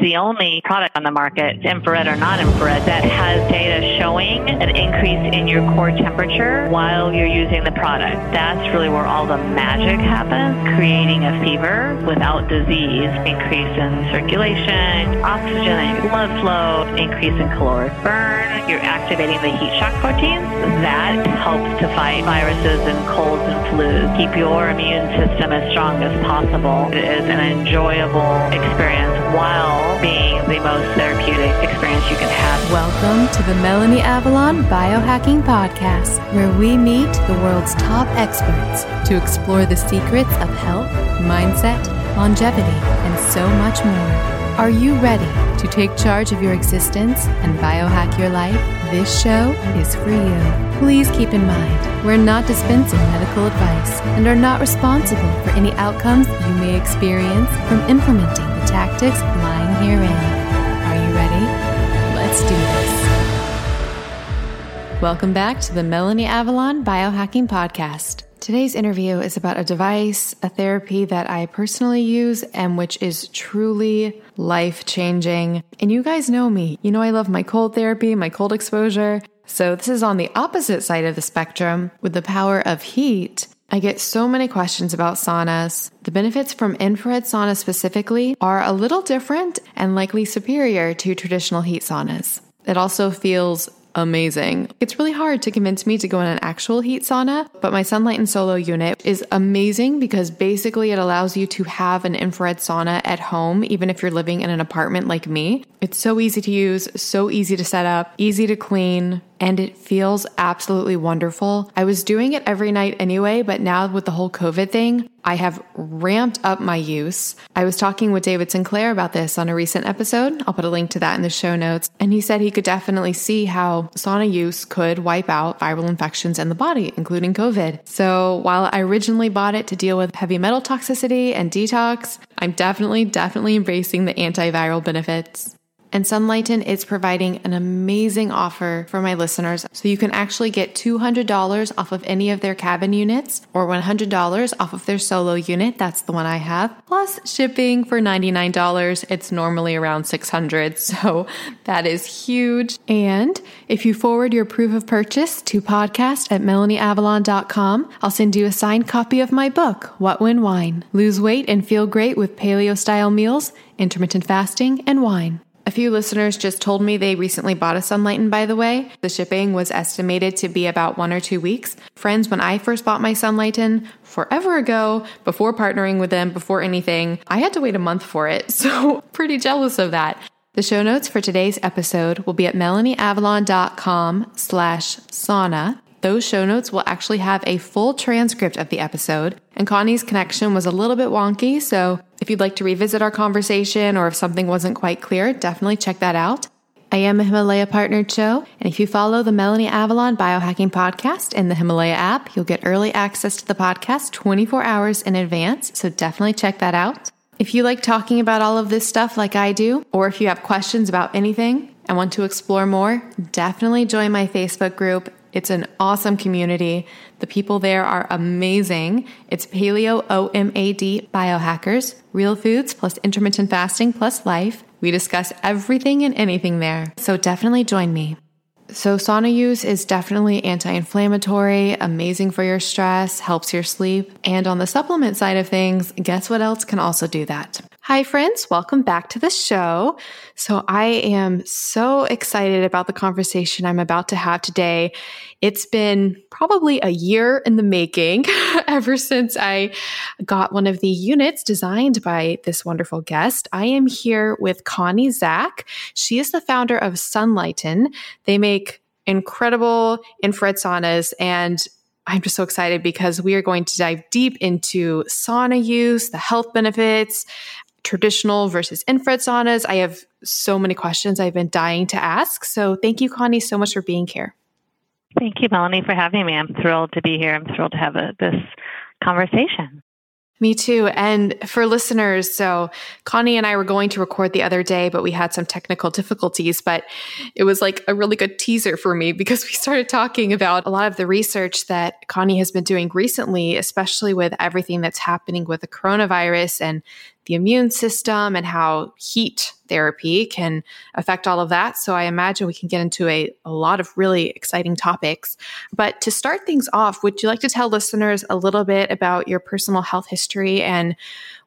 the only product on the market, infrared or not infrared, that has data showing an increase in your core temperature while you're using the product. That's really where all the magic happens, creating a fever without disease, increase in circulation, oxygen, blood flow, increase in caloric burn. You're activating the heat shock proteins. That helps to fight viruses and colds and flus. Keep your immune system as strong as possible. It is an enjoyable experience while being the most therapeutic experience you can have. Welcome to the Melanie Avalon Biohacking Podcast, where we meet the world's top experts to explore the secrets of health, mindset, longevity, and so much more. Are you ready to take charge of your existence and biohack your life? This show is for you. Please keep in mind, we're not dispensing medical advice and are not responsible for any outcomes you may experience from implementing tactics lying herein. Are you ready? Let's do this. Welcome back to the Melanie Avalon Biohacking Podcast. Today's interview is about a device, a therapy that I personally use and which is truly life changing. And you guys know me. You know, I love my cold therapy, my cold exposure. So this is on the opposite side of the spectrum with the power of heat. I get so many questions about saunas. The benefits from infrared sauna specifically are a little different and likely superior to traditional heat saunas. It also feels amazing. It's really hard to convince me to go in an actual heat sauna, but my Sunlighten Solo unit is amazing because basically it allows you to have an infrared sauna at home, even if you're living in an apartment like me. It's so easy to use, so easy to set up, easy to clean and it feels absolutely wonderful. I was doing it every night anyway, but now with the whole COVID thing, I have ramped up my use. I was talking with David Sinclair about this on a recent episode. I'll put a link to that in the show notes. And he said he could definitely see how sauna use could wipe out viral infections in the body, including COVID. So while I originally bought it to deal with heavy metal toxicity and detox, I'm definitely, definitely embracing the antiviral benefits. And Sunlighten is providing an amazing offer for my listeners. So you can actually get $200 off of any of their cabin units or $100 off of their solo unit. That's the one I have. Plus shipping for $99. It's normally around 600. So that is huge. And if you forward your proof of purchase to podcast at melanieavalon.com, I'll send you a signed copy of my book, What When Wine. Lose weight and feel great with paleo style meals, intermittent fasting, and wine. A few listeners just told me they recently bought a Sunlighten, by the way. The shipping was estimated to be about one or two weeks. Friends, when I first bought my Sunlighten forever ago, before partnering with them, before anything, I had to wait a month for it. So pretty jealous of that. The show notes for today's episode will be at melanieavalon.com slash sauna. Those show notes will actually have a full transcript of the episode. And Connie's connection was a little bit wonky, so if you'd like to revisit our conversation or if something wasn't quite clear, definitely check that out. I am a Himalaya partnered show, and if you follow the Melanie Avalon Biohacking Podcast in the Himalaya app, you'll get early access to the podcast 24 hours in advance, so definitely check that out. If you like talking about all of this stuff like I do, or if you have questions about anything and want to explore more, definitely join my Facebook group it's an awesome community. The people there are amazing. It's Paleo OMAD Biohackers, real foods plus intermittent fasting plus life. We discuss everything and anything there. So definitely join me. So, sauna use is definitely anti inflammatory, amazing for your stress, helps your sleep. And on the supplement side of things, guess what else can also do that? Hi, friends. Welcome back to the show. So, I am so excited about the conversation I'm about to have today. It's been probably a year in the making ever since I got one of the units designed by this wonderful guest. I am here with Connie Zack. She is the founder of Sunlighten. They make incredible infrared saunas and I'm just so excited because we are going to dive deep into sauna use, the health benefits, traditional versus infrared saunas. I have so many questions I've been dying to ask. So thank you, Connie, so much for being here. Thank you, Melanie, for having me. I'm thrilled to be here. I'm thrilled to have a, this conversation. Me too. And for listeners, so Connie and I were going to record the other day, but we had some technical difficulties. But it was like a really good teaser for me because we started talking about a lot of the research that Connie has been doing recently, especially with everything that's happening with the coronavirus and the immune system and how heat therapy can affect all of that. So I imagine we can get into a, a lot of really exciting topics. But to start things off, would you like to tell listeners a little bit about your personal health history and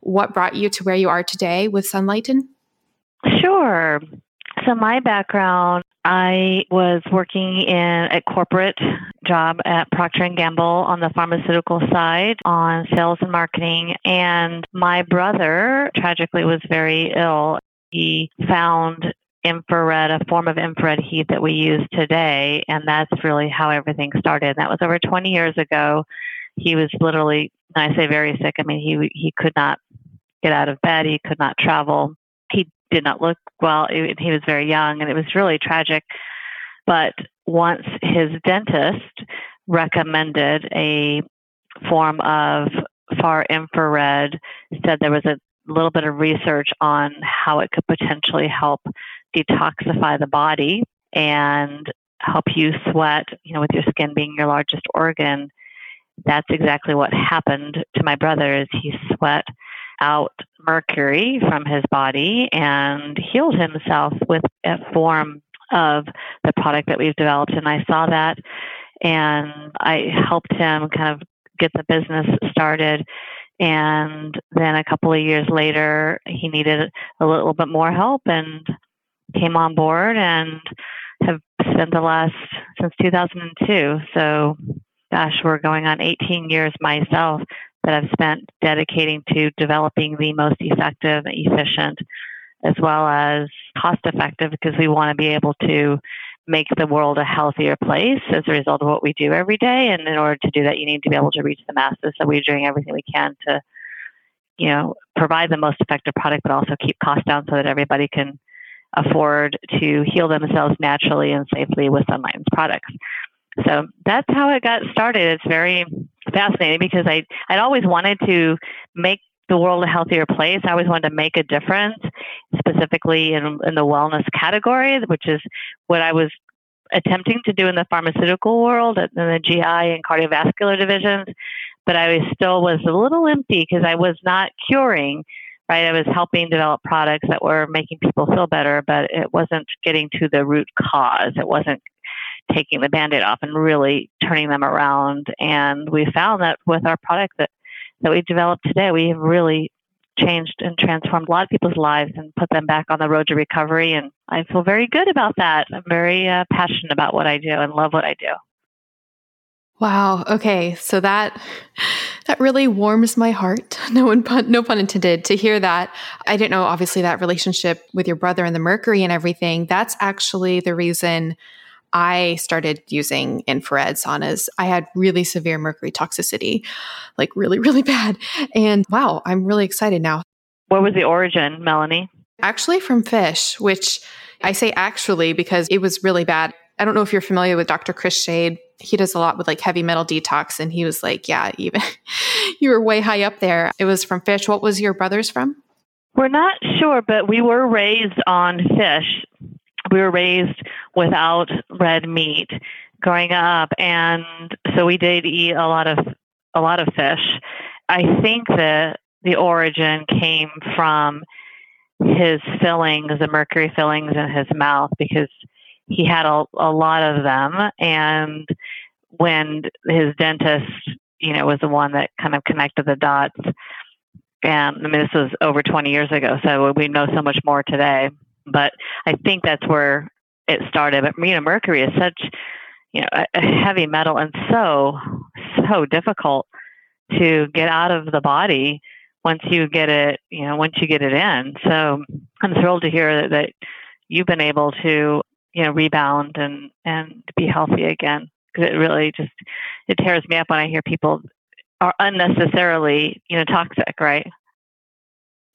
what brought you to where you are today with Sunlighten? Sure. So my background, I was working in a corporate job at Procter and Gamble on the pharmaceutical side on sales and marketing and my brother tragically was very ill. He found infrared, a form of infrared heat that we use today, and that's really how everything started. That was over 20 years ago. He was literally, I say very sick. I mean, he he could not get out of bed. He could not travel. Did not look well. He was very young, and it was really tragic. But once his dentist recommended a form of far infrared, said there was a little bit of research on how it could potentially help detoxify the body and help you sweat, you know, with your skin being your largest organ. That's exactly what happened to my brother is he sweat out mercury from his body and healed himself with a form of the product that we've developed. And I saw that and I helped him kind of get the business started. And then a couple of years later, he needed a little bit more help and came on board and have spent the last since 2002. So, gosh, we're going on 18 years myself that I've spent dedicating to developing the most effective, efficient, as well as cost effective because we want to be able to make the world a healthier place as a result of what we do every day. And in order to do that, you need to be able to reach the masses. So we're doing everything we can to, you know, provide the most effective product, but also keep costs down so that everybody can afford to heal themselves naturally and safely with Sunlighten's products. So that's how it got started. It's very fascinating because I I'd always wanted to make the world a healthier place. I always wanted to make a difference, specifically in in the wellness category, which is what I was attempting to do in the pharmaceutical world in the GI and cardiovascular divisions. But I still was a little empty because I was not curing. Right, I was helping develop products that were making people feel better, but it wasn't getting to the root cause. It wasn't taking the band-aid off and really turning them around. And we found that with our product that, that we developed today, we have really changed and transformed a lot of people's lives and put them back on the road to recovery. And I feel very good about that. I'm very uh, passionate about what I do and love what I do. Wow. Okay. So that that really warms my heart. No one pun, no pun intended to hear that. I didn't know obviously that relationship with your brother and the mercury and everything. That's actually the reason I started using infrared saunas. I had really severe mercury toxicity, like really, really bad. And wow, I'm really excited now. What was the origin, Melanie? Actually, from fish, which I say actually because it was really bad. I don't know if you're familiar with Dr. Chris Shade. He does a lot with like heavy metal detox. And he was like, yeah, even you were way high up there. It was from fish. What was your brother's from? We're not sure, but we were raised on fish we were raised without red meat growing up. And so we did eat a lot of a lot of fish. I think that the origin came from his fillings the mercury fillings in his mouth because he had a, a lot of them. And when his dentist you know was the one that kind of connected the dots and i mean this was over 20 years ago so we know so much more today. But I think that's where it started. But you know, mercury is such you know a, a heavy metal and so so difficult to get out of the body once you get it you know once you get it in. So I'm thrilled to hear that, that you've been able to you know rebound and and be healthy again because it really just it tears me up when I hear people are unnecessarily you know toxic, right?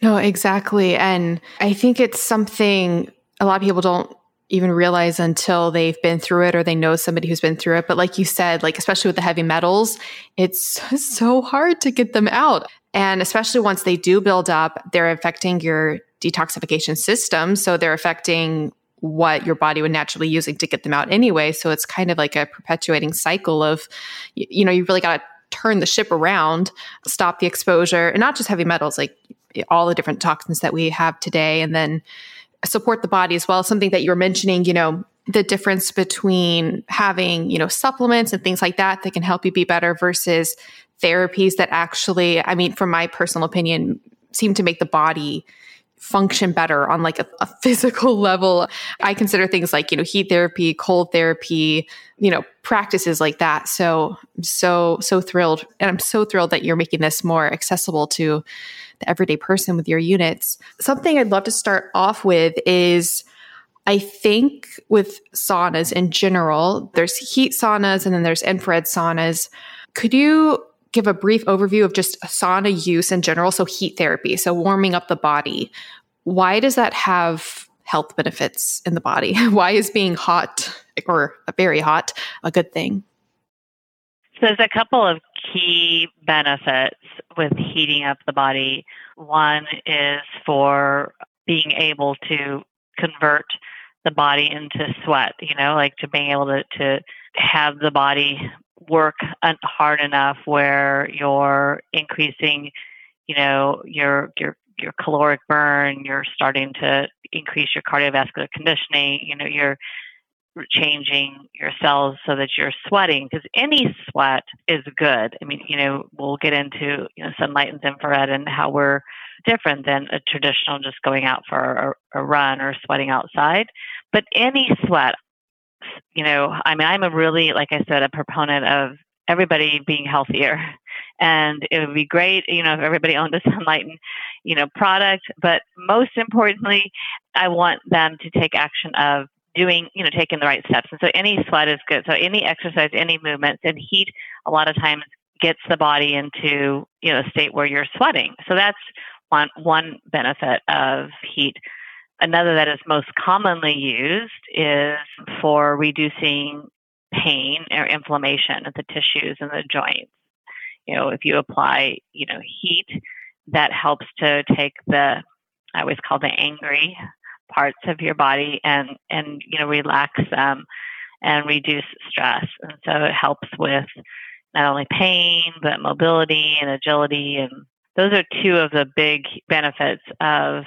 No, exactly. And I think it's something a lot of people don't even realize until they've been through it or they know somebody who's been through it. But like you said, like especially with the heavy metals, it's so hard to get them out. And especially once they do build up, they're affecting your detoxification system. So they're affecting what your body would naturally using to get them out anyway. So it's kind of like a perpetuating cycle of, you know, you really got to turn the ship around, stop the exposure, and not just heavy metals, like all the different toxins that we have today, and then support the body as well. Something that you're mentioning, you know, the difference between having, you know, supplements and things like that that can help you be better versus therapies that actually, I mean, from my personal opinion, seem to make the body function better on like a, a, physical level. I consider things like, you know, heat therapy, cold therapy, you know, practices like that. So, so, so thrilled. And I'm so thrilled that you're making this more accessible to the everyday person with your units. Something I'd love to start off with is I think with saunas in general, there's heat saunas and then there's infrared saunas. Could you give a brief overview of just sauna use in general. So, heat therapy, so warming up the body. Why does that have health benefits in the body? Why is being hot or very hot a good thing? So, there's a couple of key benefits with heating up the body. One is for being able to convert the body into sweat, you know, like to being able to, to have the body work hard enough where you're increasing, you know, your your your caloric burn, you're starting to increase your cardiovascular conditioning, you know, you're changing your cells so that you're sweating because any sweat is good. I mean, you know, we'll get into you know Sunlighten infrared and how we're different than a traditional just going out for a, a run or sweating outside. But any sweat, you know, I mean, I'm a really, like I said, a proponent of everybody being healthier. And it would be great, you know, if everybody owned a sunlight you know, product. But most importantly, I want them to take action of doing, you know, taking the right steps. And so any sweat is good. So any exercise, any movements, and heat a lot of times gets the body into, you know, a state where you're sweating. So that's one one benefit of heat. Another that is most commonly used is for reducing pain or inflammation of the tissues and the joints. You know, if you apply, you know, heat, that helps to take the, I always call the angry parts of your body and, and, you know, relax them and reduce stress. And so it helps with not only pain, but mobility and agility. And those are two of the big benefits of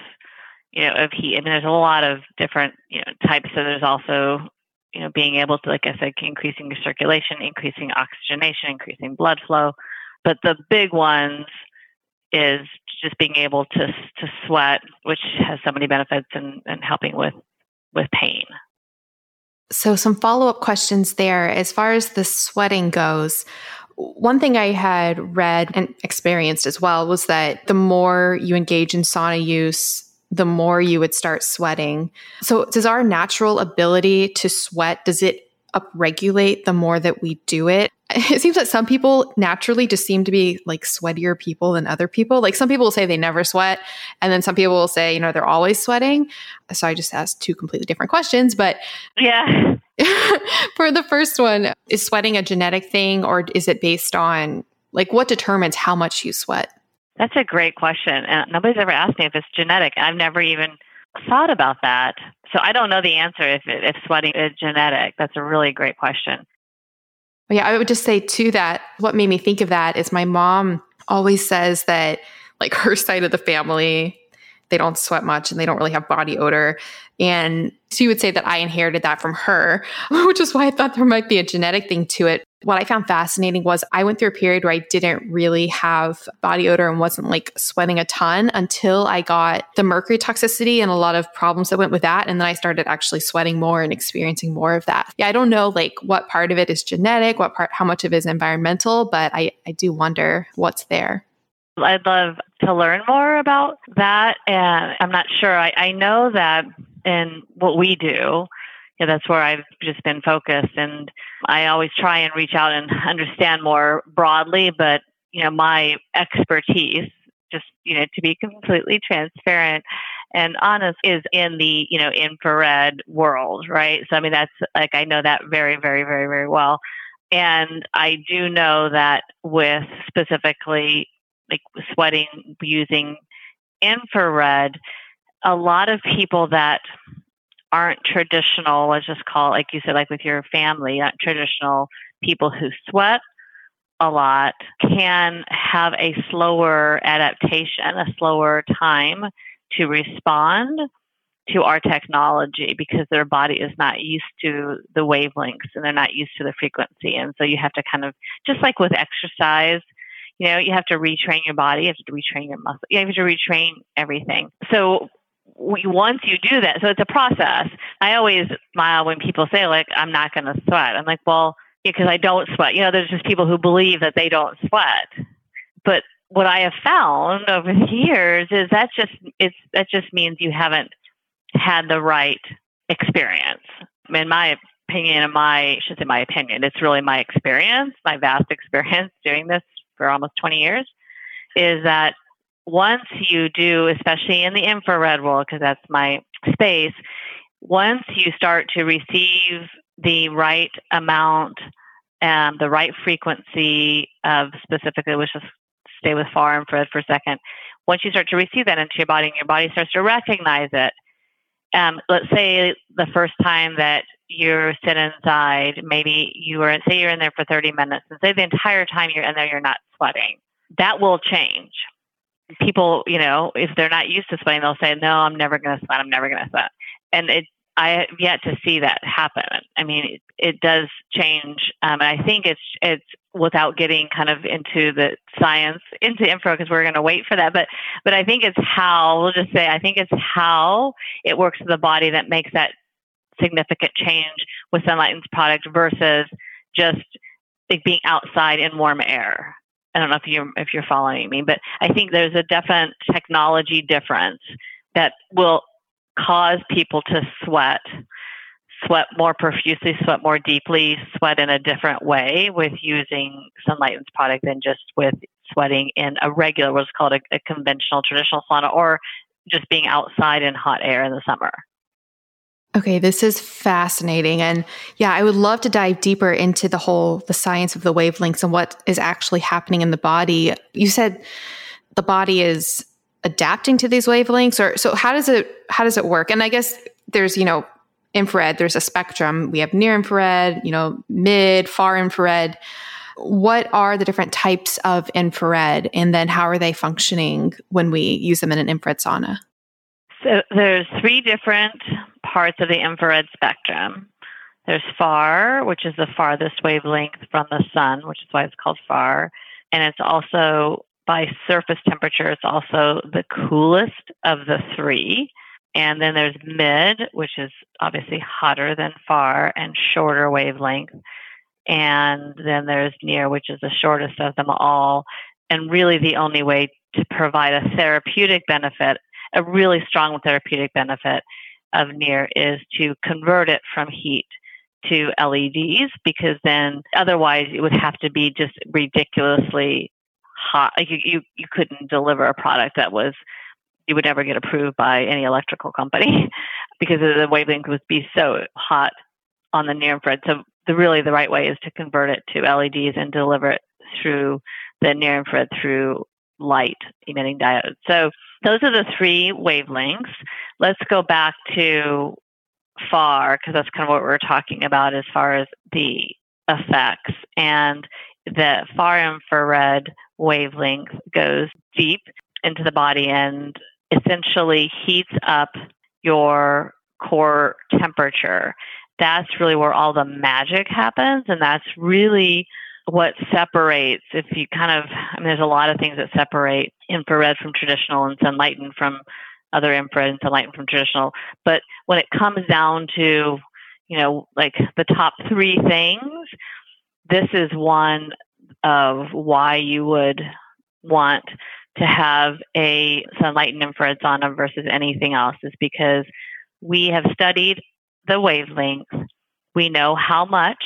you know, of heat. I mean, there's a lot of different, you know, types. So there's also, you know, being able to, like I said, increasing your circulation, increasing oxygenation, increasing blood flow. But the big ones is just being able to to sweat, which has so many benefits and and helping with with pain. So some follow up questions there. As far as the sweating goes, one thing I had read and experienced as well was that the more you engage in sauna use, the more you would start sweating. So does our natural ability to sweat, does it upregulate the more that we do it? It seems that some people naturally just seem to be like sweatier people than other people. Like some people will say they never sweat, and then some people will say, you know, they're always sweating. So I just asked two completely different questions. But yeah. for the first one, is sweating a genetic thing or is it based on like what determines how much you sweat? That's a great question. And nobody's ever asked me if it's genetic. I've never even thought about that. So I don't know the answer if, if sweating is genetic. That's a really great question. Yeah, I would just say to that, what made me think of that is my mom always says that like her side of the family, they don't sweat much and they don't really have body odor. And she would say that I inherited that from her, which is why I thought there might be a genetic thing to it. What I found fascinating was I went through a period where I didn't really have body odor and wasn't like sweating a ton until I got the mercury toxicity and a lot of problems that went with that. And then I started actually sweating more and experiencing more of that. Yeah, I don't know like what part of it is genetic, what part, how much of it is environmental, but I, I do wonder what's there. I'd love to learn more about that. And I'm not sure. I, I know that in what we do, yeah, that's where I've just been focused. And I always try and reach out and understand more broadly, but you know, my expertise, just you know, to be completely transparent and honest, is in the you know infrared world, right? So I mean, that's like I know that very, very, very, very well. And I do know that with specifically like sweating using infrared, a lot of people that aren't traditional, let's just call it, like you said, like with your family, not traditional people who sweat a lot can have a slower adaptation, a slower time to respond to our technology because their body is not used to the wavelengths and they're not used to the frequency. And so you have to kind of, just like with exercise, you know, you have to retrain your body, you have to retrain your muscle, you have to retrain everything. So once you do that, so it's a process. I always smile when people say, like, I'm not going to sweat. I'm like, well, because I don't sweat. You know, there's just people who believe that they don't sweat. But what I have found over the years is that just it's that just means you haven't had the right experience. In my opinion, in my I should say my opinion, it's really my experience, my vast experience doing this for almost 20 years, is that once you do, especially in the infrared world, because that's my space, once you start to receive the right amount and the right frequency of specifically, let's just stay with far infrared for a second. Once you start to receive that into your body and your body starts to recognize it, um, let's say the first time that you're sitting inside, maybe you were, say you're in there for 30 minutes, and say the entire time you're in there, you're not sweating. That will change. People, you know, if they're not used to sweating, they'll say, no, I'm never going to sweat. I'm never going to sweat. And it I have yet to see that happen. I mean, it, it does change, um, and I think it's it's without getting kind of into the science into info because we're going to wait for that. But but I think it's how we'll just say I think it's how it works in the body that makes that significant change with Sunlighten's product versus just like being outside in warm air. I don't know if you if you're following me, but I think there's a definite technology difference that will cause people to sweat, sweat more profusely, sweat more deeply, sweat in a different way with using Sunlighten's product than just with sweating in a regular, what's called a, a conventional traditional sauna, or just being outside in hot air in the summer. Okay, this is fascinating. And yeah, I would love to dive deeper into the whole the science of the wavelengths and what is actually happening in the body. You said the body is adapting to these wavelengths or so how does it how does it work and i guess there's you know infrared there's a spectrum we have near infrared you know mid far infrared what are the different types of infrared and then how are they functioning when we use them in an infrared sauna so there's three different parts of the infrared spectrum there's far which is the farthest wavelength from the sun which is why it's called far and it's also by surface temperature, it's also the coolest of the three. And then there's mid, which is obviously hotter than far and shorter wavelength. And then there's near, which is the shortest of them all. And really the only way to provide a therapeutic benefit, a really strong therapeutic benefit of near is to convert it from heat to LEDs because then otherwise it would have to be just ridiculously hot. You, you, you couldn't deliver a product that was you would never get approved by any electrical company because the wavelength would be so hot on the near infrared. So the really the right way is to convert it to LEDs and deliver it through the near infrared through light emitting diodes. So those are the three wavelengths. Let's go back to far because that's kind of what we're talking about as far as the effects. And the far infrared wavelength goes deep into the body and essentially heats up your core temperature. That's really where all the magic happens. And that's really what separates, if you kind of, I mean, there's a lot of things that separate infrared from traditional and sunlighten from other infrared and sunlighten from traditional. But when it comes down to, you know, like the top three things, this is one of why you would want to have a sunlight Sunlighten infrared sauna versus anything else is because we have studied the wavelength. We know how much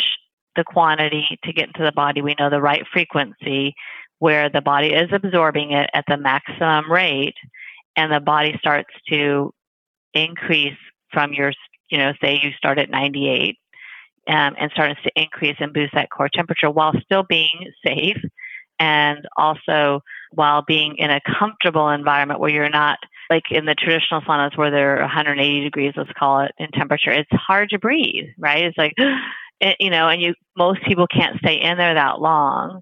the quantity to get into the body. We know the right frequency where the body is absorbing it at the maximum rate and the body starts to increase from your, you know, say you start at 98 um, and starts to increase and boost that core temperature while still being safe and also while being in a comfortable environment where you're not like in the traditional saunas where they're 180 degrees let's call it in temperature it's hard to breathe right it's like you know and you most people can't stay in there that long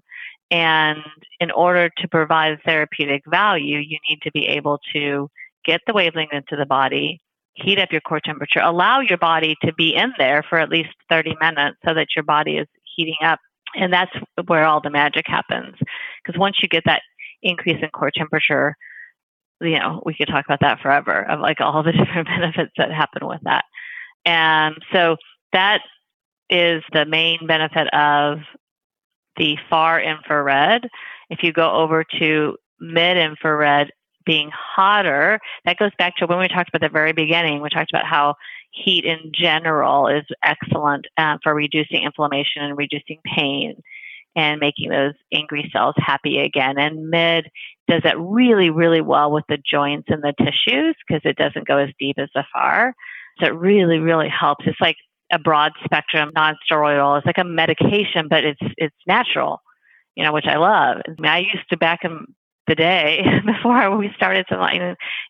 And in order to provide therapeutic value, you need to be able to get the wavelength into the body, heat up your core temperature, allow your body to be in there for at least 30 minutes so that your body is heating up. And that's where all the magic happens. Because once you get that increase in core temperature, you know, we could talk about that forever of like all the different benefits that happen with that. And so that is the main benefit of the far infrared. If you go over to mid infrared being hotter, that goes back to when we talked about the very beginning. We talked about how heat in general is excellent uh, for reducing inflammation and reducing pain and making those angry cells happy again. And mid does that really, really well with the joints and the tissues because it doesn't go as deep as the far. So it really, really helps. It's like a broad spectrum non-steroidal. It's like a medication, but it's it's natural, you know, which I love. I, mean, I used to back in the day before we started to like,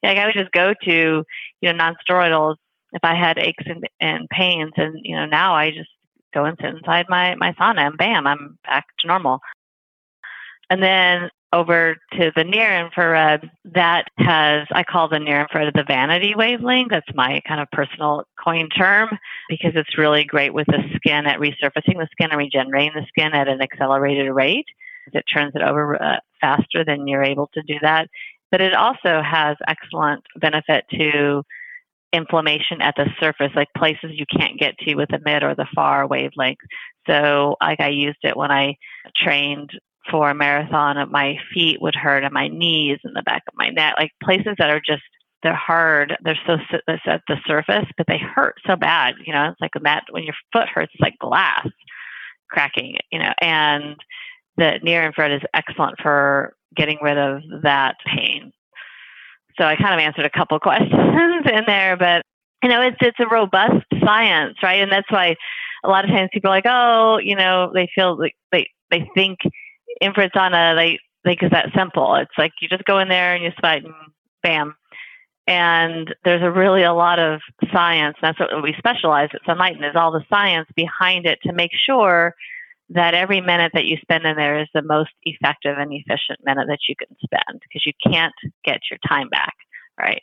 like I would just go to you know non-steroidals if I had aches and, and pains, and you know now I just go and sit inside my my sauna and bam, I'm back to normal. And then over to the near infrared, that has, I call the near infrared the vanity wavelength. That's my kind of personal coin term because it's really great with the skin at resurfacing the skin and regenerating the skin at an accelerated rate. It turns it over uh, faster than you're able to do that. But it also has excellent benefit to inflammation at the surface, like places you can't get to with the mid or the far wavelength. So, like I used it when I trained for a marathon, my feet would hurt and my knees and the back of my neck, like places that are just they're hard. They're so it's at the surface, but they hurt so bad. You know, it's like that when your foot hurts, it's like glass cracking. You know, and the near infrared is excellent for getting rid of that pain. So I kind of answered a couple questions in there, but you know, it's it's a robust science, right? And that's why a lot of times people are like, oh, you know, they feel like they they think infrared sauna, they think is that simple. It's like you just go in there and you sweat and bam. And there's a really a lot of science. That's what we specialize at Sunlighten is all the science behind it to make sure that every minute that you spend in there is the most effective and efficient minute that you can spend because you can't get your time back, right?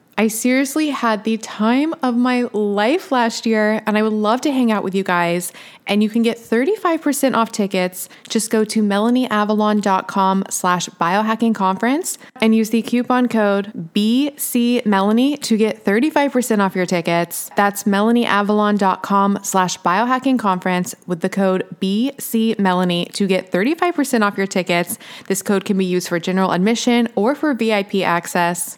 I seriously had the time of my life last year, and I would love to hang out with you guys. And you can get 35% off tickets. Just go to melanieavalon.com slash biohacking conference and use the coupon code BCMelanie to get 35% off your tickets. That's melanieavalon.com slash biohacking conference with the code BCMelanie to get 35% off your tickets. This code can be used for general admission or for VIP access.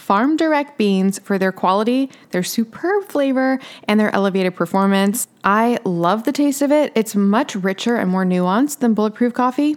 farm direct beans for their quality, their superb flavor, and their elevated performance. I love the taste of it. It's much richer and more nuanced than bulletproof coffee.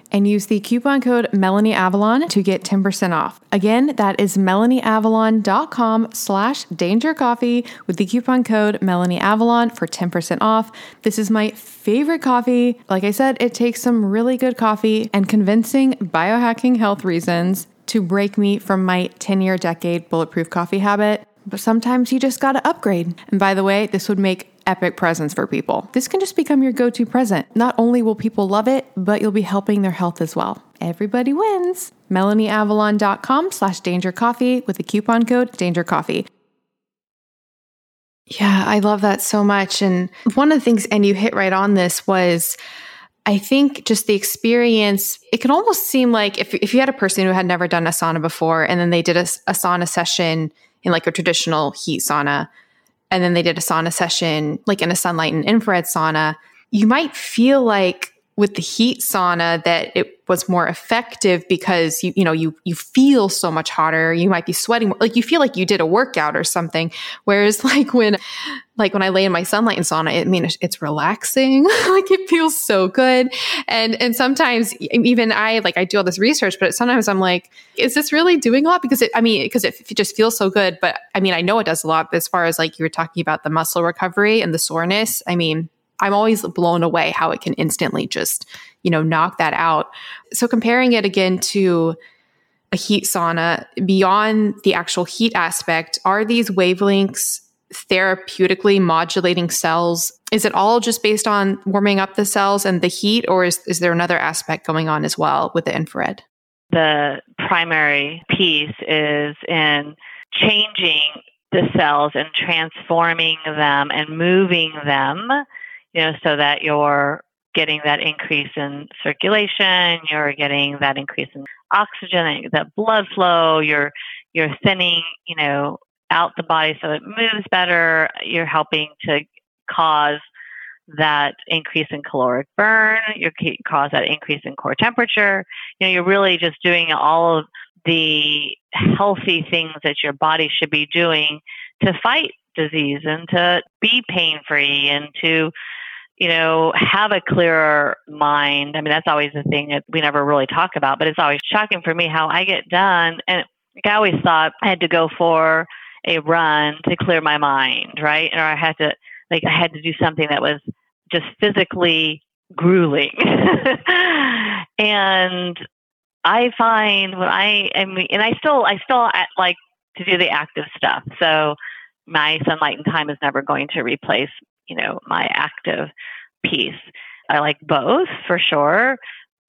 and use the coupon code Melanie Avalon to get 10% off. Again, that is melanieavalon.com slash danger coffee with the coupon code MelanieAvalon for 10% off. This is my favorite coffee. Like I said, it takes some really good coffee and convincing biohacking health reasons to break me from my 10 year decade bulletproof coffee habit. But sometimes you just gotta upgrade. And by the way, this would make epic presents for people. This can just become your go to present. Not only will people love it, but you'll be helping their health as well. Everybody wins. MelanieAvalon.com slash danger coffee with the coupon code danger coffee. Yeah, I love that so much. And one of the things, and you hit right on this, was I think just the experience, it can almost seem like if, if you had a person who had never done a sauna before and then they did a, a sauna session in like a traditional heat sauna, and then they did a sauna session, like in a Sunlighten infrared sauna, you might feel like with the heat sauna that it was more effective because you you know you you feel so much hotter. You might be sweating more. Like you feel like you did a workout or something. Whereas like when like when I lay in my Sunlighten sauna I mean it's relaxing. Like it feels so good. And and sometimes even I like I do all this research but sometimes I'm like is this really doing a lot? Because it I mean because it, it just feels so good. But I mean I know it does a lot as far as like you were talking about the muscle recovery and the soreness I mean I'm always blown away how it can instantly just, you know, knock that out. So comparing it again to a heat sauna, beyond the actual heat aspect, are these wavelengths therapeutically modulating cells? Is it all just based on warming up the cells and the heat, or is, is there another aspect going on as well with the infrared? The primary piece is in changing the cells and transforming them and moving them you know, so that you're getting that increase in circulation, you're getting that increase in oxygen, that blood flow, you're you're thinning, you know, out the body so it moves better, you're helping to cause that increase in caloric burn, you cause that increase in core temperature. You know, you're really just doing all of the healthy things that your body should be doing to fight disease and to be pain free and to you know, have a clearer mind. I mean, that's always the thing that we never really talk about, but it's always shocking for me how I get done. And I always thought I had to go for a run to clear my mind, right? Or I had to, like, I had to do something that was just physically grueling. and I find when I am, and I still, I still like to do the active stuff. So my Sunlighten time is never going to replace, you know, my active piece. I like both for sure,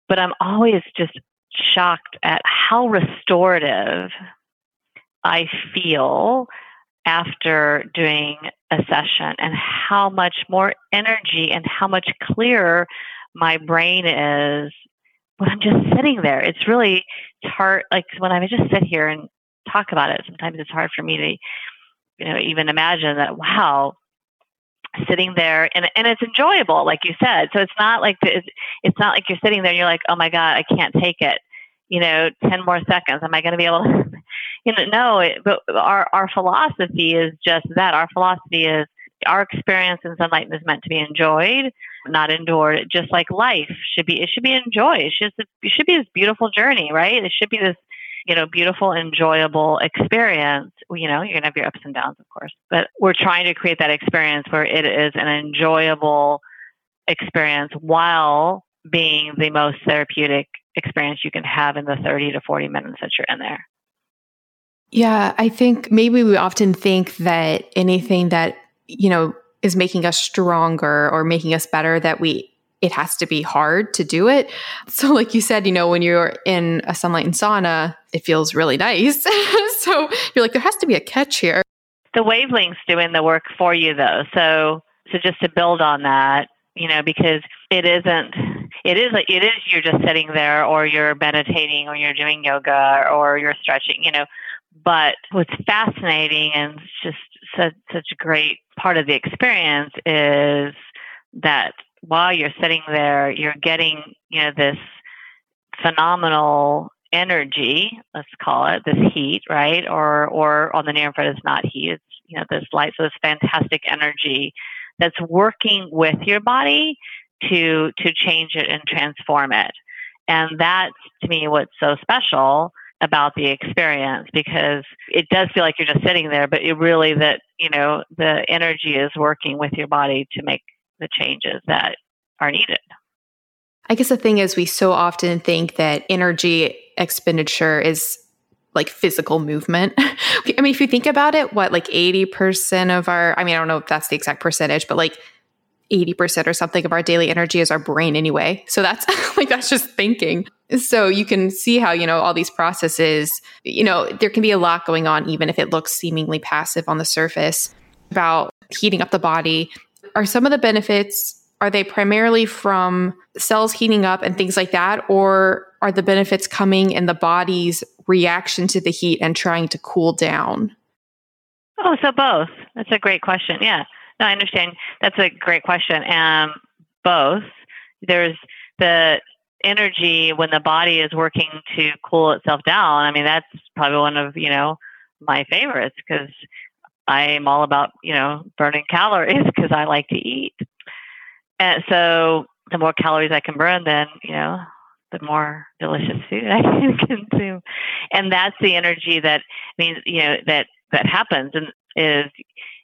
but I'm always just shocked at how restorative I feel after doing a session and how much more energy and how much clearer my brain is when I'm just sitting there. It's really it's hard. Like when I just sit here and talk about it, sometimes it's hard for me to, you know, even imagine that. Wow, sitting there and and it's enjoyable, like you said. So it's not like it's, it's not like you're sitting there and you're like, oh my god, I can't take it. You know, ten more seconds. Am I going to be able to? you know, no. It, but our our philosophy is just that. Our philosophy is our experience in Sunlighten is meant to be enjoyed, not endured. Just like life should be, it should be enjoyed. It should, it should be this beautiful journey, right? It should be this, you know, beautiful, enjoyable experience. You know, you're gonna have your ups and downs, of course, but we're trying to create that experience where it is an enjoyable experience while being the most therapeutic experience you can have in the 30 to 40 minutes that you're in there. Yeah, I think maybe we often think that anything that you know, is making us stronger or making us better that we it has to be hard to do it. So like you said, you know, when you're in a Sunlighten sauna, it feels really nice. so you're like there has to be a catch here. The wavelengths doing the work for you though. So so just to build on that, you know, because it isn't it is it is you're just sitting there or you're meditating or you're doing yoga or you're stretching, you know. But what's fascinating and just such, such a great part of the experience is that while you're sitting there, you're getting, you know, this phenomenal energy, let's call it, this heat, right? Or or on the near infrared it's not heat, it's you know, this light, so this fantastic energy that's working with your body to to change it and transform it. And that's to me what's so special about the experience because it does feel like you're just sitting there, but it really that, you know, the energy is working with your body to make the changes that are needed. I guess the thing is, we so often think that energy expenditure is like physical movement. I mean, if you think about it, what, like 80% of our, I mean, I don't know if that's the exact percentage, but like 80% or something of our daily energy is our brain anyway. So that's like, that's just thinking. So you can see how, you know, all these processes, you know, there can be a lot going on, even if it looks seemingly passive on the surface about heating up the body. Are some of the benefits, are they primarily from cells heating up and things like that? Or are the benefits coming in the body's reaction to the heat and trying to cool down? Oh, so both. That's a great question. Yeah. No, I understand. That's a great question. Um, both. There's the energy when the body is working to cool itself down. I mean, that's probably one of you know my favorites because I'm all about you know burning calories because I like to eat. And so the more calories I can burn, then you know the more delicious food I can consume. And that's the energy that means you know that that happens and is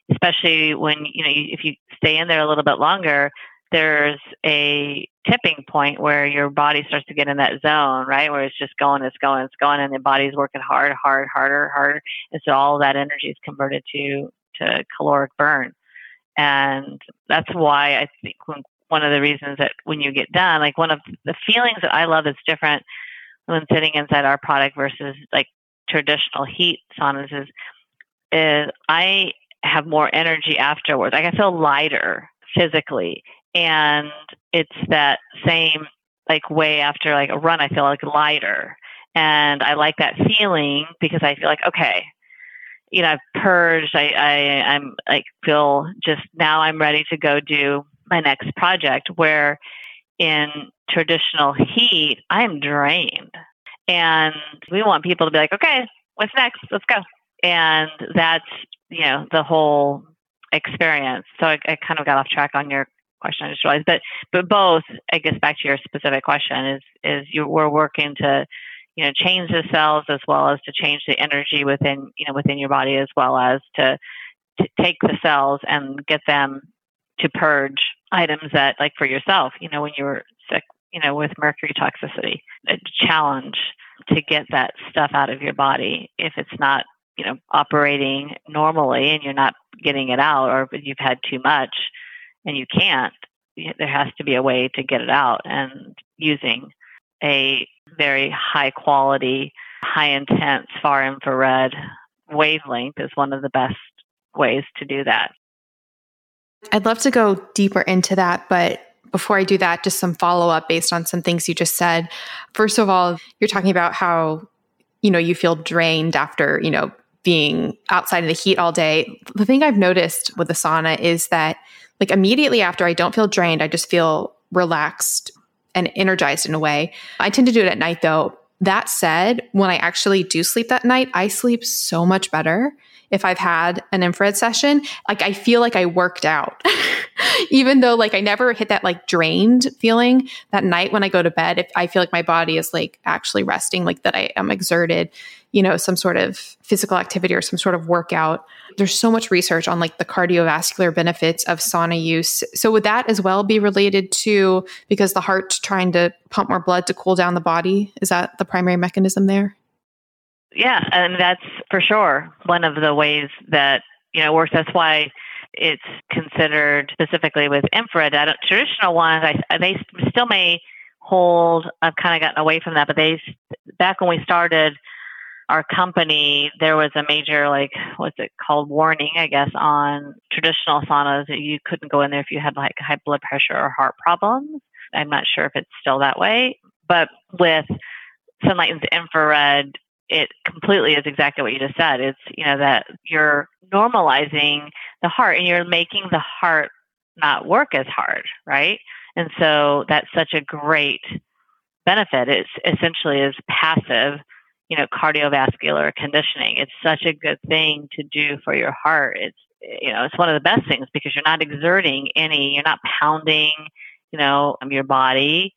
especially when you know if you stay in there a little bit longer there's a tipping point where your body starts to get in that zone, right? Where it's just going, it's going, it's going, and the body's working hard, hard, harder, harder. And so all that energy is converted to to caloric burn. And that's why I think when, one of the reasons that when you get done, like one of the feelings that I love that's different when sitting inside our product versus like traditional heat saunas is, is I have more energy afterwards. Like I feel lighter physically and it's that same like way after like a run i feel like lighter and i like that feeling because i feel like okay you know i've purged i, I i'm like feel just now i'm ready to go do my next project where in traditional heat i am drained. And we want people to be like okay what's next? Let's go. And that's you know the whole experience. So I, I kind of got off track on your question I just realized. But but both, I guess back to your specific question is is you we're working to you know change the cells as well as to change the energy within you know within your body as well as to to take the cells and get them to purge items that like for yourself you know when you were sick you know with mercury toxicity a challenge to get that stuff out of your body if it's not you know operating normally and you're not getting it out or you've had too much and you can't there has to be a way to get it out and using a very high quality high intense far infrared wavelength is one of the best ways to do that i'd love to go deeper into that but before I do that, just some follow up based on some things you just said. First of all, you're talking about how, you know, you feel drained after, you know, being outside of the heat all day. The thing I've noticed with the sauna is that, like, immediately after I don't feel drained, I just feel relaxed and energized in a way. I tend to do it at night though. That said, when I actually do sleep that night, I sleep so much better if I've had an infrared session. Like I feel like I worked out. Even though like I never hit that like drained feeling that night when I go to bed, if I feel like my body is like actually resting, like that I am exerted, you know, some sort of physical activity or some sort of workout. There's so much research on like the cardiovascular benefits of sauna use. So would that as well be related to because the heart's trying to pump more blood to cool down the body? Is that the primary mechanism there? Yeah, and that's for sure one of the ways that you know works. That's why it's considered specifically with infrared. traditional ones, I, they still may hold. I've kind of gotten away from that, but they back when we started our company, there was a major like what's it called warning, I guess, on traditional saunas that you couldn't go in there if you had like high blood pressure or heart problems. I'm not sure if it's still that way, but with Sunlighten's infrared, it completely is exactly what you just said. It's, you know, that you're normalizing the heart and you're making the heart not work as hard, right? And so that's such a great benefit. It's essentially is passive, you know, cardiovascular conditioning. It's such a good thing to do for your heart. It's, you know, it's one of the best things because you're not exerting any, you're not pounding, you know, your body.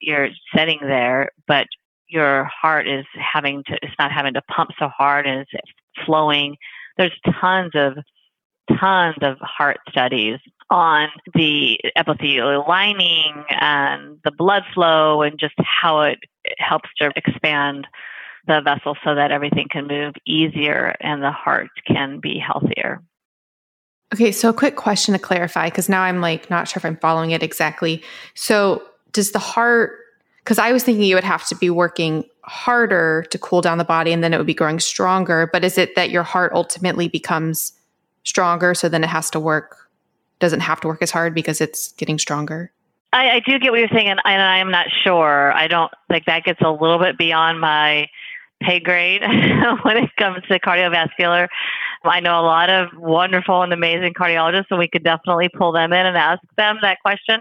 You're sitting there, but your heart is having to it's not having to pump so hard and it's flowing there's tons of tons of heart studies on the epithelial lining and the blood flow and just how it helps to expand the vessel so that everything can move easier and the heart can be healthier. Okay, so a quick question to clarify because now I'm like not sure if I'm following it exactly. So, does the heart because I was thinking you would have to be working harder to cool down the body and then it would be growing stronger. But is it that your heart ultimately becomes stronger? So then it has to work, doesn't have to work as hard because it's getting stronger? I, I do get what you're saying, and, and I'm not sure. I don't like that gets a little bit beyond my pay grade when it comes to cardiovascular. I know a lot of wonderful and amazing cardiologists, and we could definitely pull them in and ask them that question.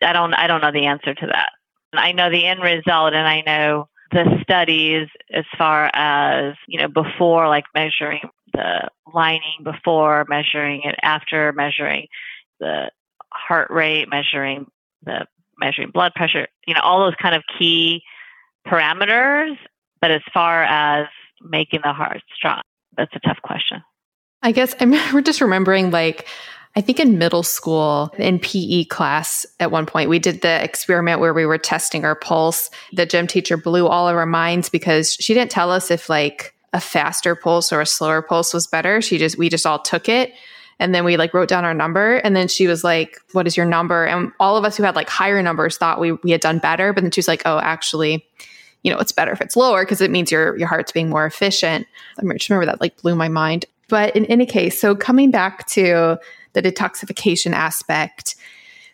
I don't I don't know the answer to that. I know the end result and I know the studies as far as, you know, before like measuring the lining, before measuring it, after measuring the heart rate, measuring the measuring blood pressure, you know, all those kind of key parameters. But as far as making the heart strong, that's a tough question. I guess I'm we're just remembering like I think in middle school, in PE class, at one point, we did the experiment where we were testing our pulse. The gym teacher blew all of our minds because she didn't tell us if like a faster pulse or a slower pulse was better. She just, we just all took it. And then we like wrote down our number. And then she was like, What is your number? And all of us who had like higher numbers thought we, we had done better. But then she was like, Oh, actually, you know, it's better if it's lower because it means your your heart's being more efficient. I remember that like blew my mind. But in any case, so coming back to the detoxification aspect.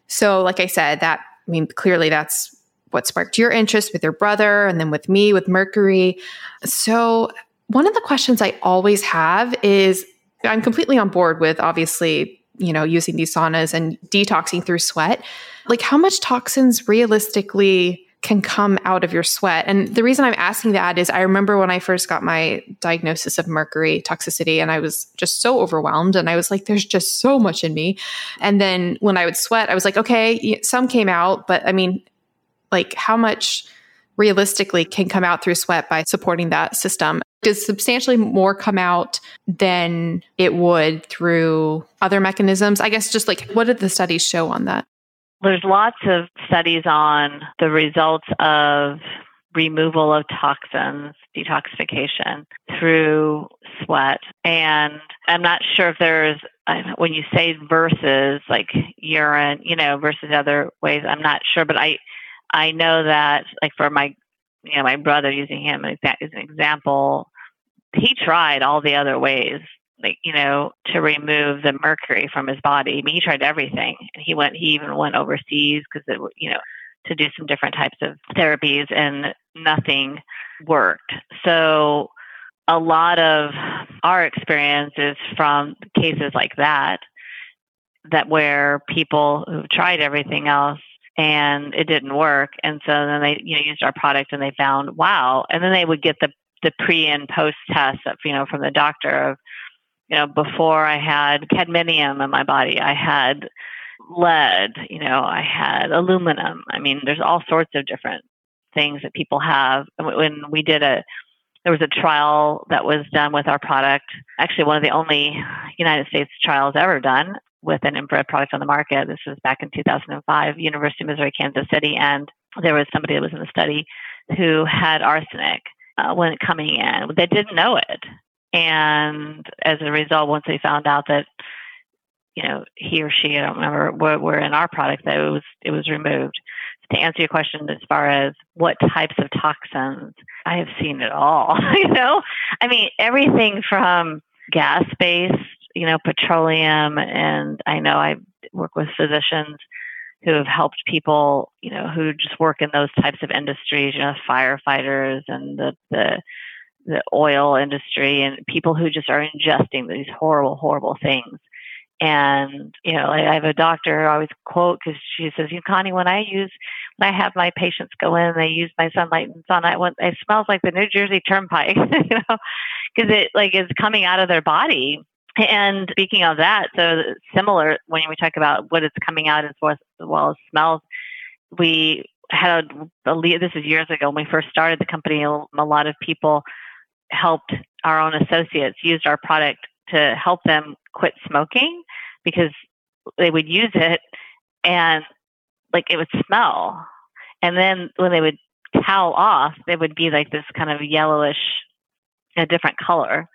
So, like I said, that, I mean, clearly that's what sparked your interest with your brother and then with me with Mercury. So, one of the questions I always have is I'm completely on board with obviously, you know, using these saunas and detoxing through sweat. Like, how much toxins realistically can come out of your sweat. And the reason I'm asking that is I remember when I first got my diagnosis of mercury toxicity and I was just so overwhelmed and I was like, there's just so much in me. And then when I would sweat, I was like, okay, some came out, but I mean, like how much realistically can come out through sweat by supporting that system? Does substantially more come out than it would through other mechanisms? I guess just like what did the studies show on that? There's lots of studies on the results of removal of toxins, detoxification through sweat. And I'm not sure if there's, when you say versus like urine, you know, versus other ways, I'm not sure, but I, I know that like for my, you know, my brother using him as an example, he tried all the other ways like you know to remove the mercury from his body. I mean, he tried everything, and he went. He even went overseas because it you know to do some different types of therapies, and nothing worked. So a lot of our experience is from cases like that that where people who tried everything else and it didn't work and so then they you know used our product and they found wow and then they would get the the pre and post tests you know from the doctor of you know, before I had cadmium in my body, I had lead, you know, I had aluminum. I mean, there's all sorts of different things that people have. When we did a, there was a trial that was done with our product, actually one of the only United States trials ever done with an infrared product on the market. This was back in 2005, University of Missouri, Kansas City, and there was somebody that was in the study who had arsenic uh, when coming in. They didn't know it. And as a result, once they found out that, you know, he or she, I don't remember, were, were in our product, that it was it was removed. To answer your question, as far as what types of toxins, I have seen it all. you know, I mean everything from gas based, you know, petroleum, and I know I work with physicians who have helped people, you know, who just work in those types of industries, you know, firefighters and the the the oil industry and people who just are ingesting these horrible, horrible things. And, you know, I have a doctor I always quote because she says, you Connie, when I use, when I have my patients go in and they use my sunlight and sunlight, it smells like the New Jersey Turnpike, you know, because it like is coming out of their body. And speaking of that, so similar when we talk about what is coming out as well as, as, well as smells, we had a, a, this is years ago when we first started the company. A lot of people helped our own associates used our product to help them quit smoking because they would use it and like it would smell. And then when they would towel off they would be like this kind of yellowish a different color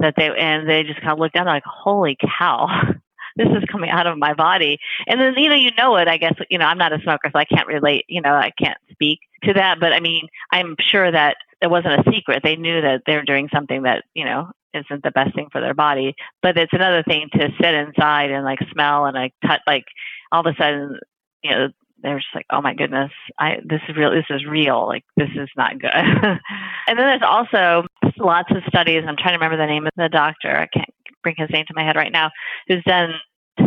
that they and they just kind of looked down like holy cow. This is coming out of my body. And then you know you know it i guess you know i'm not a smoker so i can't relate you know i can't speak to that but i mean i'm sure that it wasn't a secret. They knew that they're doing something that, you know, isn't the best thing for their body. But it's another thing to sit inside and like smell and like touch, like all of a sudden, you know, they're just like, oh my goodness, I this is real. This is real. Like this is not good. and then there's also lots of studies. I'm trying to remember the name of the doctor. I can't bring his name to my head right now. Who's done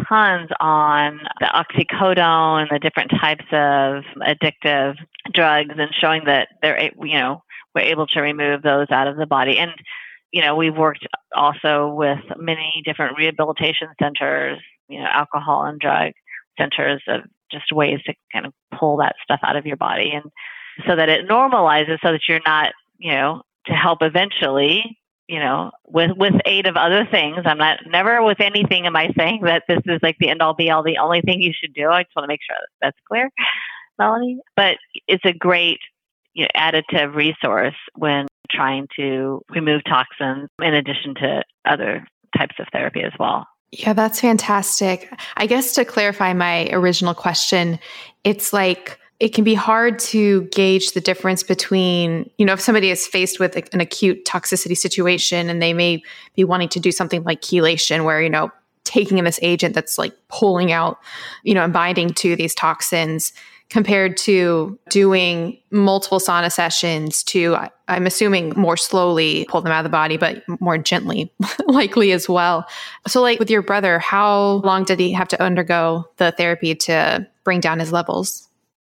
tons on the oxycodone and the different types of addictive drugs and showing that they're you know we're able to remove those out of the body. And, you know, we've worked also with many different rehabilitation centers, you know, alcohol and drug centers of just ways to kind of pull that stuff out of your body and so that it normalizes so that you're not, you know, to help eventually you know, with with aid of other things. I'm not never with anything am I saying that this is like the end all be all, the only thing you should do. I just want to make sure that that's clear, Melanie. But it's a great you know, additive resource when trying to remove toxins in addition to other types of therapy as well. Yeah, that's fantastic. I guess to clarify my original question, it's like it can be hard to gauge the difference between, you know, if somebody is faced with an acute toxicity situation and they may be wanting to do something like chelation, where, you know, taking in this agent that's like pulling out, you know, and binding to these toxins compared to doing multiple sauna sessions to i'm assuming more slowly pull them out of the body but more gently likely as well. So like with your brother how long did he have to undergo the therapy to bring down his levels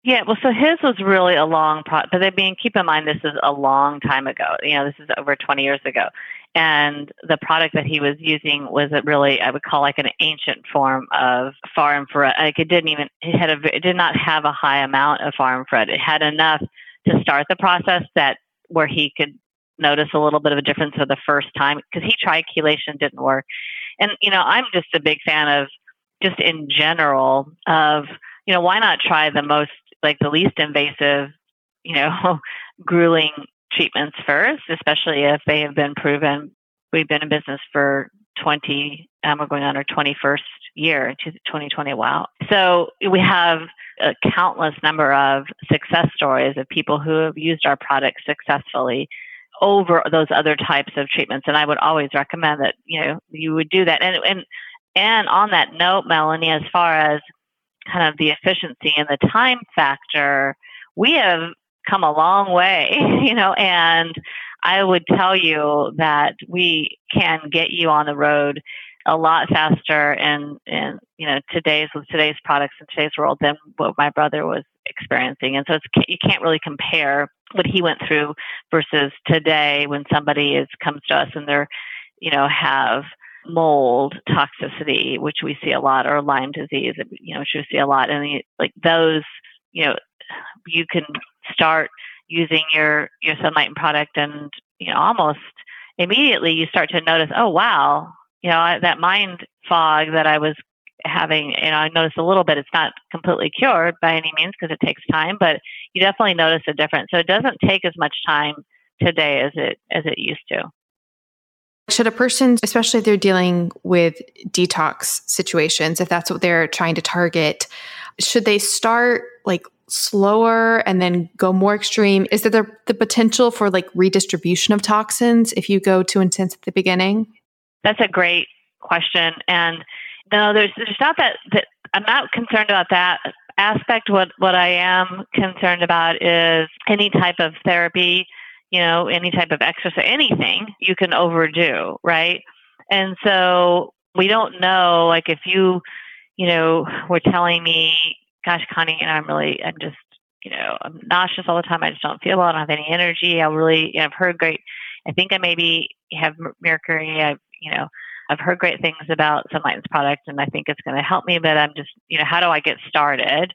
Yeah, well, so his was really a long pro, but I mean, keep in mind this is a long time ago. You know, this is over 20 years ago, and the product that he was using was a really I would call like an ancient form of far infrared. Like it didn't even it had a it did not have a high amount of far infrared. It had enough to start the process that where he could notice a little bit of a difference for the first time because he tried chelation didn't work, and you know I'm just a big fan of just in general of you know why not try the most like the least invasive, you know, grueling treatments first, especially if they have been proven. We've been in business for 20, um, we're going on our 21st year, 2020. Wow. So we have a countless number of success stories of people who have used our product successfully over those other types of treatments. And I would always recommend that, you know, you would do that. And, and, and on that note, Melanie, as far as kind of the efficiency and the time factor, we have come a long way, you know, and I would tell you that we can get you on the road a lot faster in, in you know today's with today's products in today's world than what my brother was experiencing. And so it's, you can't really compare what he went through versus today when somebody is comes to us and they're you know have mold toxicity, which we see a lot, or Lyme disease, you know, which we see a lot. And like those, you know, you can start using your your Sunlighten product, and you know, almost immediately you start to notice, oh wow, you know, that mind fog that I was having, you know, I noticed a little bit. It's not completely cured by any means because it takes time, but you definitely notice a difference. So it doesn't take as much time today as it as it used to. Should a person, especially if they're dealing with detox situations, if that's what they're trying to target, should they start like slower and then go more extreme? Is there the, the potential for like redistribution of toxins if you go too intense at the beginning? That's a great question. And no, there's, there's not that, that I'm not concerned about that aspect. What, what I am concerned about is any type of therapy you know, any type of exercise, anything you can overdo, right? And so we don't know, like if you, you know, were telling me, gosh, Connie, and I'm really, I'm just, you know, I'm nauseous all the time. I just don't feel well. I don't have any energy. I really, you know, I've heard great, I think I maybe have mercury. I've, you know, I've heard great things about Sunlighten's product and I think it's going to help me, but I'm just, you know, how do I get started?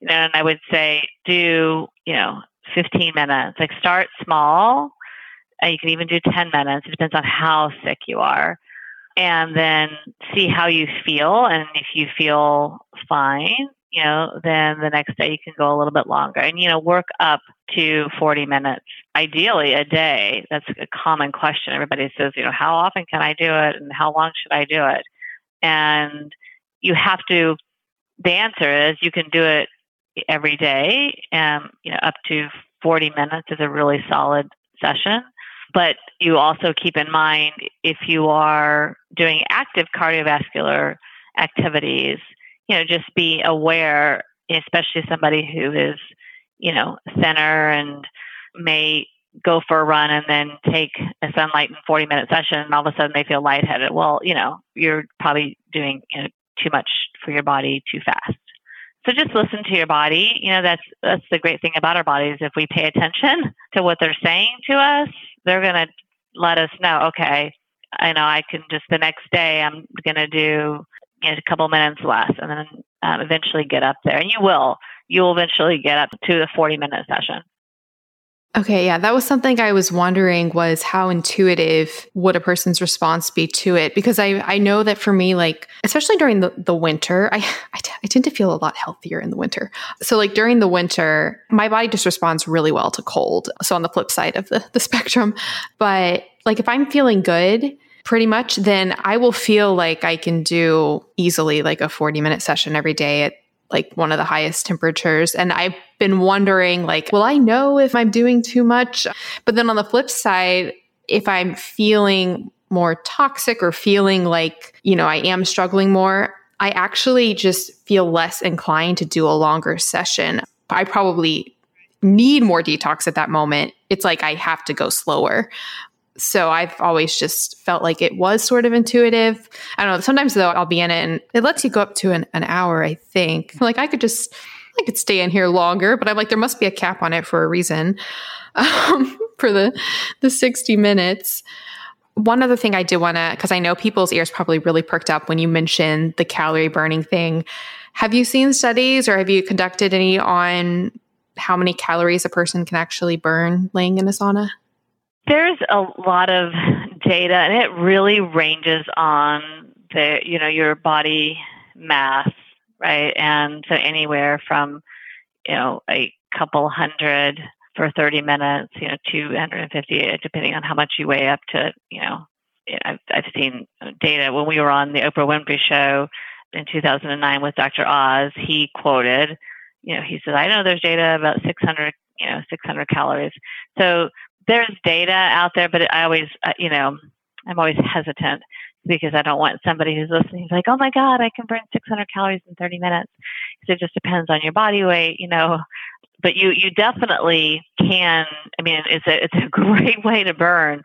You know, and I would say do, you know, 15 minutes. Like start small. and you can even do 10 minutes. It depends on how sick you are. And then see how you feel. And if you feel fine, you know, then the next day you can go a little bit longer and, you know, work up to 40 minutes, ideally a day. That's a common question. Everybody says, you know, how often can I do it and how long should I do it? And you have to, the answer is you can do it every day. and you know, up to 40 minutes is a really solid session. But you also keep in mind if you are doing active cardiovascular activities, you know, just be aware, especially somebody who is, you know, thinner and may go for a run and then take a Sunlighten 40 minute session and all of a sudden they feel lightheaded. Well, you know, you're probably doing you know, too much for your body too fast. So just listen to your body. You know, that's that's the great thing about our bodies. If we pay attention to what they're saying to us, they're to let us know, okay, I know I can just the next day I'm to do you know, a couple minutes less and then um, eventually get up there. And you will. You'll eventually get up to the 40 minute session. Okay, yeah, that was something I was wondering was how intuitive would a person's response be to it? Because I, I know that for me, like, especially during the, the winter, I, I, t- I tend to feel a lot healthier in the winter. So, like, during the winter, my body just responds really well to cold. So, on the flip side of the, the spectrum. But, like, if I'm feeling good, pretty much, then I will feel like I can do easily like a 40 minute session every day at like one of the highest temperatures. And I've been wondering, like, will I know if I'm doing too much? But then on the flip side, if I'm feeling more toxic or feeling like, you know, I am struggling more, I actually just feel less inclined to do a longer session. I probably need more detox at that moment. It's like I have to go slower so I've always just felt like it was sort of intuitive. I don't know. Sometimes though, I'll be in it and it lets you go up to an, an hour, I think. Like I could just I could stay in here longer, but I'm like, there must be a cap on it for a reason um, for the the 60 minutes. One other thing I did want to, because I know people's ears probably really perked up when you mentioned the calorie burning thing. Have you seen studies or have you conducted any on how many calories a person can actually burn laying in a sauna? There's a lot of data, and it really ranges on the you know your body mass, right? And so anywhere from you know a couple hundred for 30 minutes, you know, 250, uh, depending on how much you weigh up to, you know, I've, I've seen data when we were on the Oprah Winfrey show in 2009 with Dr. Oz, he quoted, you know, he said, I know there's data about 600, you know, 600 calories. So there's data out there, but I always, uh, you know, I'm always hesitant because I don't want somebody who's listening like, oh my God, I can burn 600 calories in 30 minutes. Because it just depends on your body weight, you know. But you you definitely can. I mean, it's a it's a great way to burn,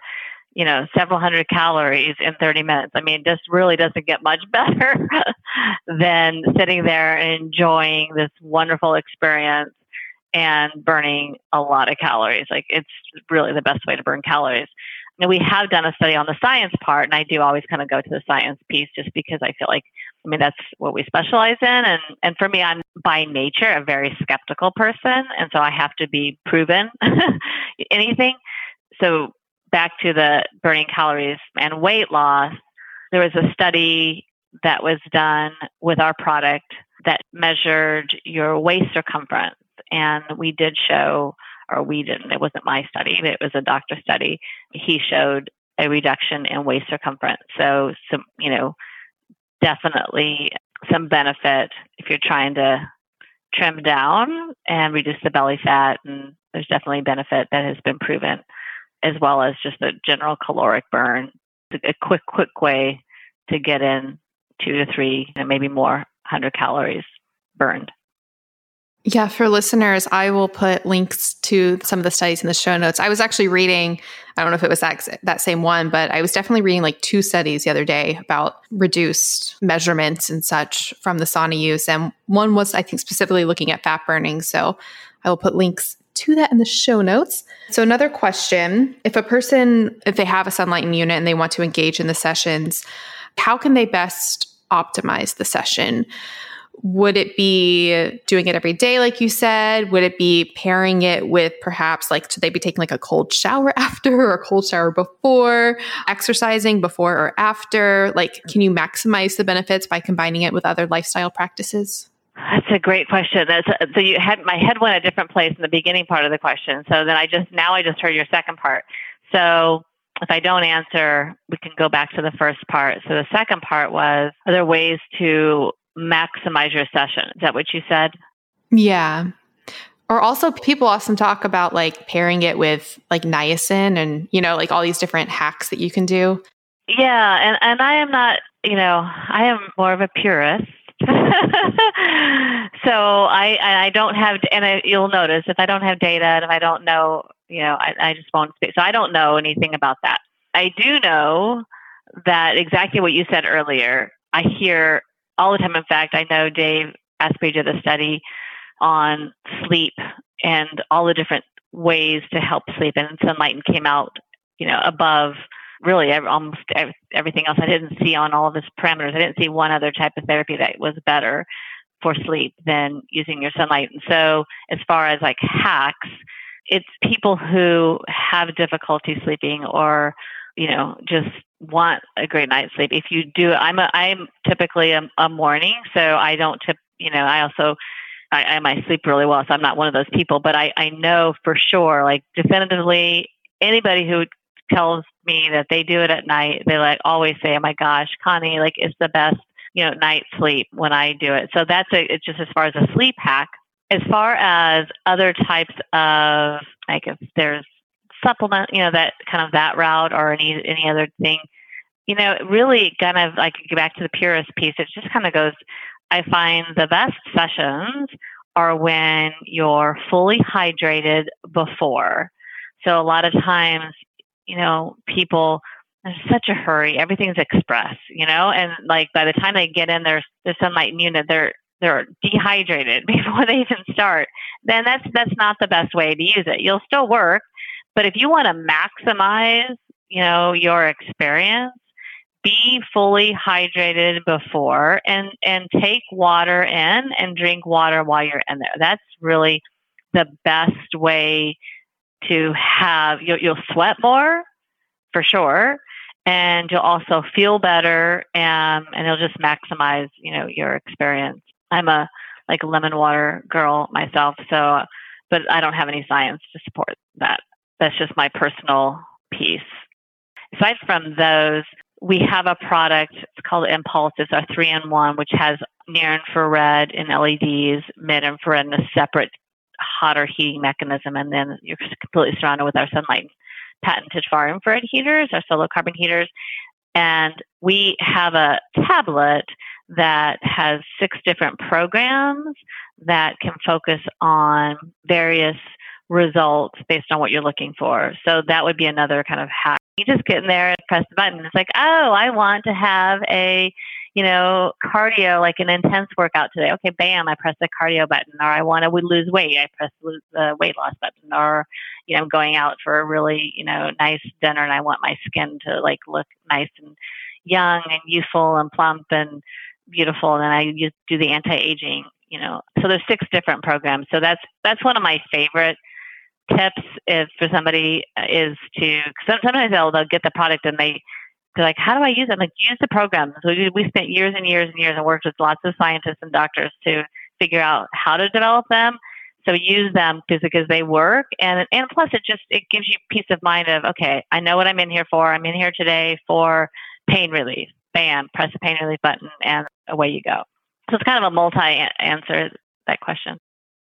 you know, several hundred calories in 30 minutes. I mean, this really doesn't get much better than sitting there and enjoying this wonderful experience and burning a lot of calories. Like it's really the best way to burn calories. And we have done a study on the science part, and I do always kind of go to the science piece just because I feel like, I mean, that's what we specialize in. And, and for me, I'm by nature a very skeptical person. And so I have to be proven anything. So back to the burning calories and weight loss, there was a study that was done with our product that measured your waist circumference. And we did show or we didn't, it wasn't my study, it was a doctor study. He showed a reduction in waist circumference. So, some, you know, definitely some benefit if you're trying to trim down and reduce the belly fat. And there's definitely benefit that has been proven, as well as just a general caloric burn. A quick, quick way to get in two to three, and maybe more hundred calories burned. Yeah, for listeners, I will put links to some of the studies in the show notes. I was actually reading, I don't know if it was that, that same one, but I was definitely reading like two studies the other day about reduced measurements and such from the sauna use. And one was, I think, specifically looking at fat burning. So I will put links to that in the show notes. So, another question if a person, if they have a Sunlighten unit and they want to engage in the sessions, how can they best optimize the session? Would it be doing it every day like you said would it be pairing it with perhaps like should they be taking like a cold shower after or a cold shower before exercising before or after like can you maximize the benefits by combining it with other lifestyle practices that's a great question. That's, so you had my head went a different place in the beginning part of the question. So then I just now I just heard your second part. So if I don't answer, we can go back to the first part. So the second part was are there ways to maximize your session. Is that what you said? Yeah. Or also people often talk about like pairing it with like niacin and, you know, like all these different hacks that you can do. Yeah. And, and I am not, you know, I am more of a purist. so I I don't have and I, you'll notice if I don't have data and if I don't know you know I, I just won't speak so I don't know anything about that I do know that exactly what you said earlier I hear all the time. In fact, I know Dave Asprey did a study on sleep and all the different ways to help sleep, and Sunlighten came out, you know, above really almost everything else. I didn't see on all of his parameters. I didn't see one other type of therapy that was better for sleep than using your Sunlighten. And so, as far as like hacks, it's people who have difficulty sleeping or you know just want a great night's sleep. If you do, I'm a, I'm typically a, a morning, so I don't tip. You know, I also I, I might sleep really well, so I'm not one of those people. But I I know for sure, like definitively, anybody who tells me that they do it at night, they like always say, "Oh my gosh, Connie, like it's the best." You know, night sleep when I do it. So that's a, it's just as far as a sleep hack. As far as other types of, like if there's supplement, you know, that kind of that route or any any other thing, you know, really kind of like go back to the purist piece. It just kind of goes. I find the best sessions are when you're fully hydrated before. So a lot of times, you know, people there's such a hurry. Everything's express, you know, and like by the time they get in their their Sunlighten unit, they're they're dehydrated before they even start, then that's that's not the best way to use it. You'll still work, but if you want to maximize, you know, your experience, be fully hydrated before and and take water in and drink water while you're in there. That's really the best way to have you'll, you'll sweat more for sure and you'll also feel better and and it'll just maximize you know your experience i'm a like lemon water girl myself so but i don't have any science to support that that's just my personal piece. Aside from those we have a product it's called mPulse. It's our three in one which has near infrared and leds mid infrared and a separate hotter heating mechanism. And then you're completely surrounded with our Sunlighten patented far infrared heaters, our Solocarbon heaters. And we have a tablet that has six different programs that can focus on various results based on what you're looking for. So that would be another kind of hack. You just get in there and press the button. It's like, oh, I want to have a you know, cardio, like an intense workout today. Okay, bam, I press the cardio button. Or I want to lose weight, I press the weight loss button. Or, you know, I'm going out for a really, you know, nice dinner and I want my skin to like look nice and young and youthful and plump and beautiful. And then I just do the anti-aging, you know. So there's six different programs. So that's that's one of my favorite tips is for somebody uh, is to sometimes they'll, they'll get the product and they they're like, how do I use it? I'm like, use the programs. We, we spent years and years and years and worked with lots of scientists and doctors to figure out how to develop them. So use them because they work, and and plus it just it gives you peace of mind of okay, I know what I'm in here for. I'm in here today for pain relief. Bam, press the pain relief button, and away you go. So it's kind of a multi answer that question.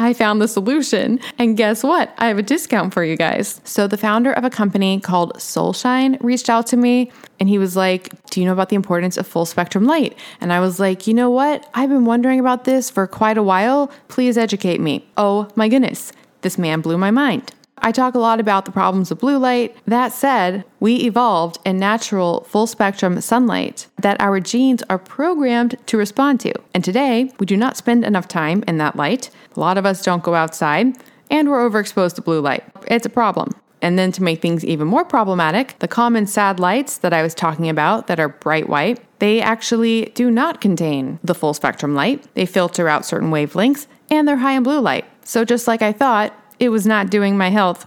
I found the solution. And guess what? I have a discount for you guys. So, the founder of a company called Solshine reached out to me and he was like, Do you know about the importance of full spectrum light? And I was like, You know what? I've been wondering about this for quite a while. Please educate me. Oh my goodness. This man blew my mind. I talk a lot about the problems of blue light. That said, we evolved in natural full spectrum sunlight that our genes are programmed to respond to. And today, we do not spend enough time in that light. A lot of us don't go outside, and we're overexposed to blue light. It's a problem. And then to make things even more problematic, the common sad lights that I was talking about that are bright white, they actually do not contain the full spectrum light. They filter out certain wavelengths and they're high in blue light. So just like I thought, it was not doing my health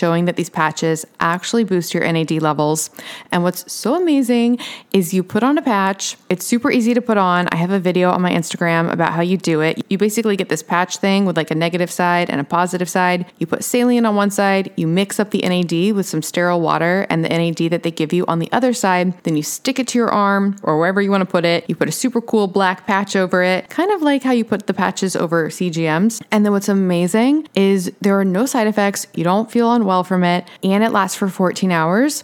showing that these patches actually boost your NAD levels. And what's so amazing is you put on a patch, it's super easy to put on. I have a video on my Instagram about how you do it. You basically get this patch thing with like a negative side and a positive side. You put saline on one side, you mix up the NAD with some sterile water and the NAD that they give you on the other side. Then you stick it to your arm or wherever you want to put it. You put a super cool black patch over it, kind of like how you put the patches over CGMs. And then what's amazing is there are no side effects. You don't feel unwell from it, and it lasts for 14 hours.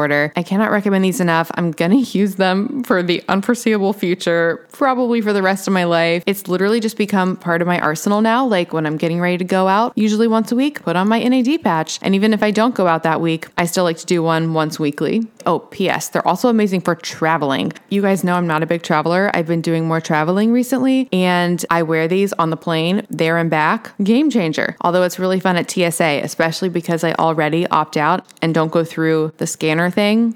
order. I cannot recommend these enough. I'm going to use them for the unforeseeable future, probably for the rest of my life. It's literally just become part of my arsenal now. Like when I'm getting ready to go out, usually once a week, put on my NAD patch. And even if I don't go out that week, I still like to do one once weekly. Oh, P.S. They're also amazing for traveling. You guys know I'm not a big traveler. I've been doing more traveling recently, and I wear these on the plane there and back. Game changer. Although it's really fun at TSA, especially because I already opt out and don't go through the scanner thing.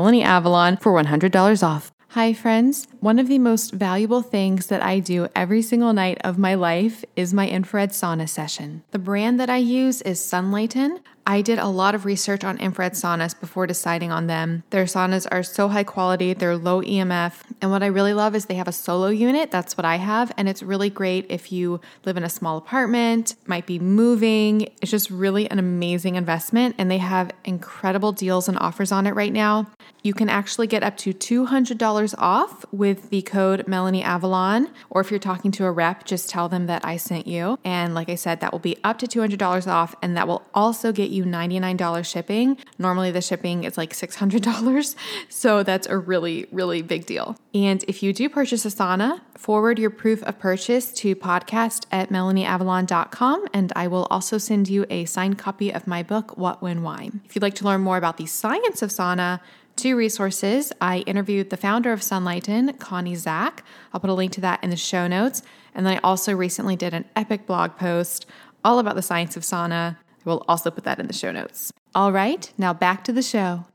melanieavalon for $100 off. Hi, friends. One of the most valuable things that I do every single night of my life is my infrared sauna session. The brand that I use is Sunlighten. I did a lot of research on infrared saunas before deciding on them. Their saunas are so high quality, they're low EMF, and what I really love is they have a solo unit. That's what I have, and it's really great if you live in a small apartment, might be moving. It's just really an amazing investment, and they have incredible deals and offers on it right now. You can actually get up to $200 off with the code Melanie Avalon, or if you're talking to a rep, just tell them that I sent you. And like I said, that will be up to $200 off, and that will also get you $99 shipping. Normally, the shipping is like $600. So that's a really, really big deal. And if you do purchase a sauna, forward your proof of purchase to podcast at melanieavalon.com. And I will also send you a signed copy of my book, What, When, Wine. If you'd like to learn more about the science of sauna, Two resources. I interviewed the founder of Sunlighten, Connie Zack. I'll put a link to that in the show notes. And then I also recently did an epic blog post all about the science of sauna. I will also put that in the show notes. All right, now back to the show.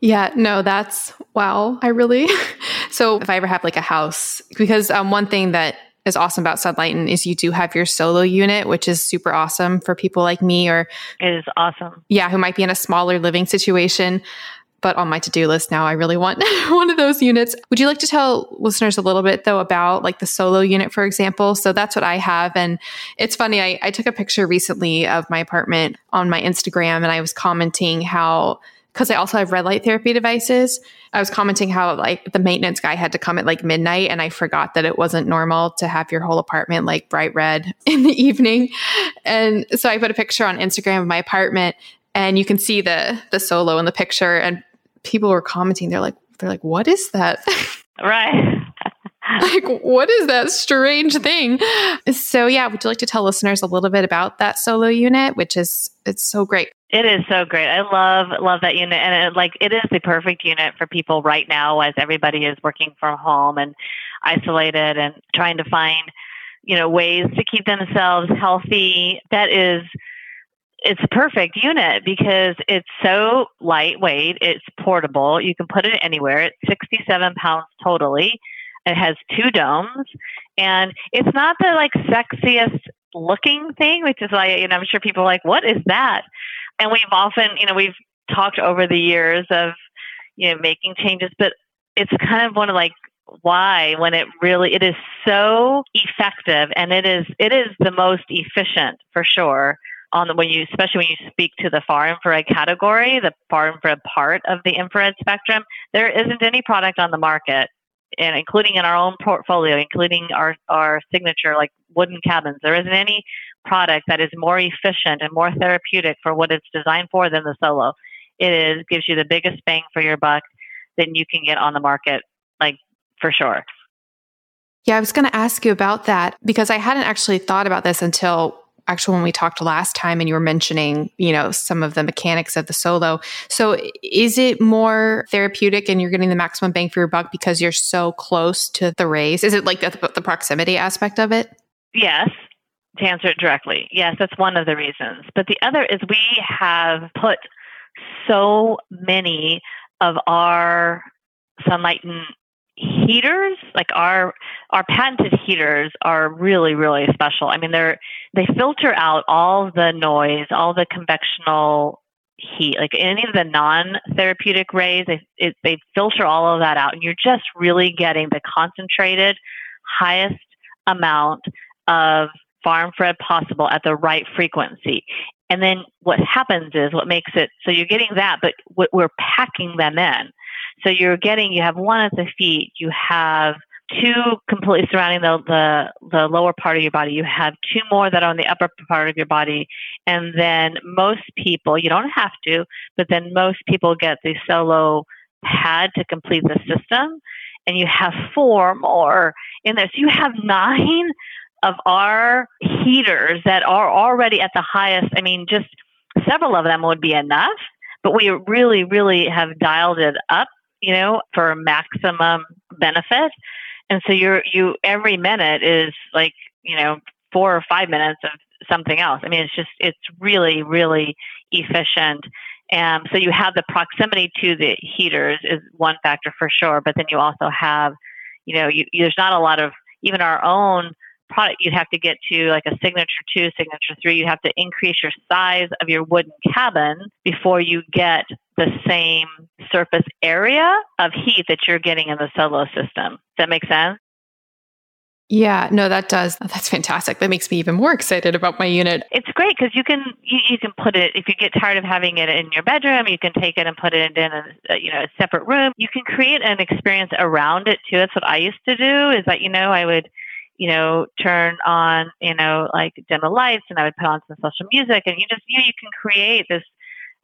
Yeah, no, that's wow. I really, so if I ever have like a house, because um, one thing that is awesome about Sunlighten is you do have your solo unit, which is super awesome for people like me or it is awesome. Yeah, who might be in a smaller living situation. But on my to-do list now, I really want one of those units. Would you like to tell listeners a little bit though about like the solo unit, for example? So that's what I have. And it's funny, I, I took a picture recently of my apartment on my Instagram and I was commenting how because I also have red light therapy devices. I was commenting how like the maintenance guy had to come at like midnight and I forgot that it wasn't normal to have your whole apartment like bright red in the evening. And so I put a picture on Instagram of my apartment and you can see the the solo in the picture and people were commenting they're like they're like what is that? Right. like what is that strange thing so yeah would you like to tell listeners a little bit about that solo unit which is it's so great it is so great. I love love that unit, and it, like it is the perfect unit for people right now as everybody is working from home and isolated and trying to find you know ways to keep themselves healthy. That is it's a perfect unit because it's so lightweight. It's portable. You can put it anywhere. It's 67 pounds totally. It has two domes, and it's not the like sexiest looking thing, which is why you know I'm sure people are like, what is that? And we've often, you know, we've talked over the years of you know making changes, but it's kind of one of like why when it really it is so effective and it is it is the most efficient for sure on the when you especially when you speak to the far infrared category the far infrared part of the infrared spectrum there isn't any product on the market and including in our own portfolio, including our, our signature like wooden cabins, there isn't any product that is more efficient and more therapeutic for what it's designed for than the Solo. It is gives you the biggest bang for your buck than you can get on the market, like for sure. Yeah, I was going to ask you about that because I hadn't actually thought about this until actually when we talked last time and you were mentioning, you know, some of the mechanics of the solo. So is it more therapeutic and you're getting the maximum bang for your buck because you're so close to the rays? Is it like the, the proximity aspect of it? Yes. To answer it directly, yes, that's one of the reasons. But the other is we have put so many of our Sunlighten heaters like our our patented heaters are really really special i mean they're they filter out all the noise all the convectional heat. Like any of the non-therapeutic rays, they, it, they filter all of that out, and you're just really getting the concentrated, highest amount of far infrared possible at the right frequency. And then what happens is what makes it so you're getting that, but we're packing them in. So you're getting you have one at the feet, you have two completely surrounding the, the, the lower part of your body. You have two more that are on the upper part of your body. And then most people, you don't have to, but then most people get the solo pad to complete the system. And you have four more in there. So you have nine of our heaters that are already at the highest. I mean, just several of them would be enough, but we really, really have dialed it up, you know, for maximum benefit. And so you're you every minute is like you know four or five minutes of something else. I mean, it's just it's really really efficient. And so you have the proximity to the heaters is one factor for sure, but then you also have, you know, you, there's not a lot of even our own product you'd have to get to like a signature two, signature three. You have to increase your size of your wooden cabin before you get the same surface area of heat that you're getting in the solo system. Does that make sense? Yeah, no, that does. That's fantastic. That makes me even more excited about my unit. It's great because you can you, you, can put it if you get tired of having it in your bedroom, you can take it and put it in a you know a separate room. You can create an experience around it too. That's what I used to do. Is that you know I would you know, turn on, you know, like dim the lights and I would put on some social music and you just, you know, you can create this.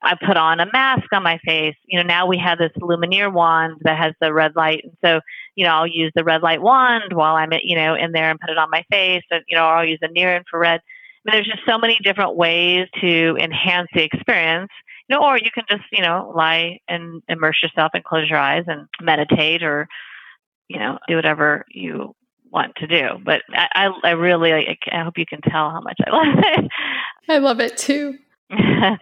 I put on a mask on my face. You know, now we have this Lumineer wand that has the red light. And so, you know, I'll use the red light wand while I'm, you know, in there and put it on my face. And, you know, I'll use a near infrared. I mean, there's just so many different ways to enhance the experience. You know, or you can just, you know, lie and immerse yourself and close your eyes and meditate or, you know, do whatever you want to do. But I, I really, I, I hope you can tell how much I love it. I love it too. yeah,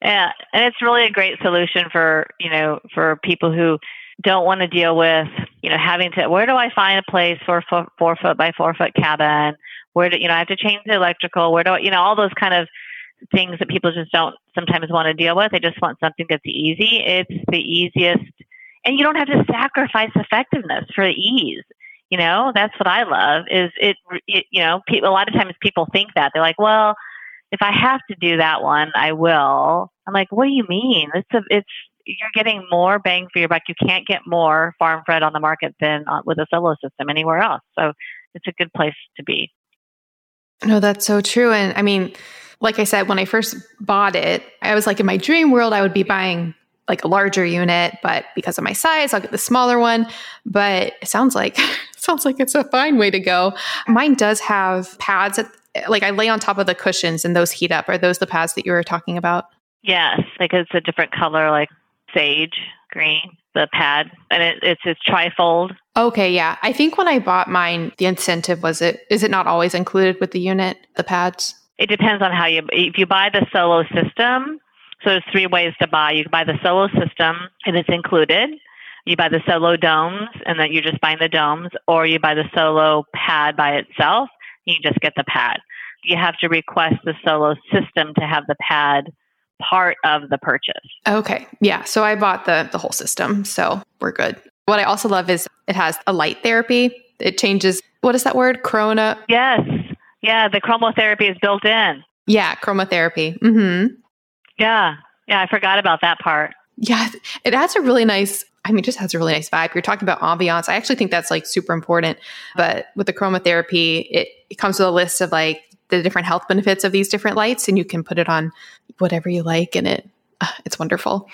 and it's really a great solution for you know for people who don't want to deal with you know having to where do I find a place for a four, four foot by four foot cabin? Where do you know I have to change the electrical? Where do I, you know all those kind of things that people just don't sometimes want to deal with. They just want something that's easy. It's the easiest, and you don't have to sacrifice effectiveness for ease. You know, that's what I love. Is it? it you know, people, a lot of times people think that they're like, well, if I have to do that one, I will. I'm like, what do you mean? It's a, it's you're getting more bang for your buck. You can't get more far infrared on the market than uh, with a solo system anywhere else. So it's a good place to be. No, that's so true. And I mean, like I said, when I first bought it, I was like, in my dream world, I would be buying like a larger unit, but because of my size, I'll get the smaller one. But it sounds like sounds like it's a fine way to go. Mine does have pads at, like I lay on top of the cushions and those heat up. Are those the pads that you were talking about? Yes, like it's a different color, like sage green, the pad, and it, it's it's trifold. Okay, yeah. I think when I bought mine, the incentive was it is it not always included with the unit, the pads? It depends on how you if you buy the solo system, so there's three ways to buy. You can buy the solo system and it's included. You buy the solo domes and then you're just buying the domes, or you buy the solo pad by itself. You just get the pad. You have to request the solo system to have the pad part of the purchase. Okay. Yeah. So I bought the the whole system. So we're good. What I also love is it has a light therapy. It changes what is that word? Corona? Yes. Yeah, the chromotherapy is built in. Yeah, chromotherapy. Mm-hmm. Yeah. Yeah, I forgot about that part. Yeah, it adds a really nice I mean, just has a really nice vibe. You're talking about ambiance. I actually think that's like super important. But with the chromotherapy, it, it comes with a list of like the different health benefits of these different lights, and you can put it on whatever you like, and it uh, it's wonderful.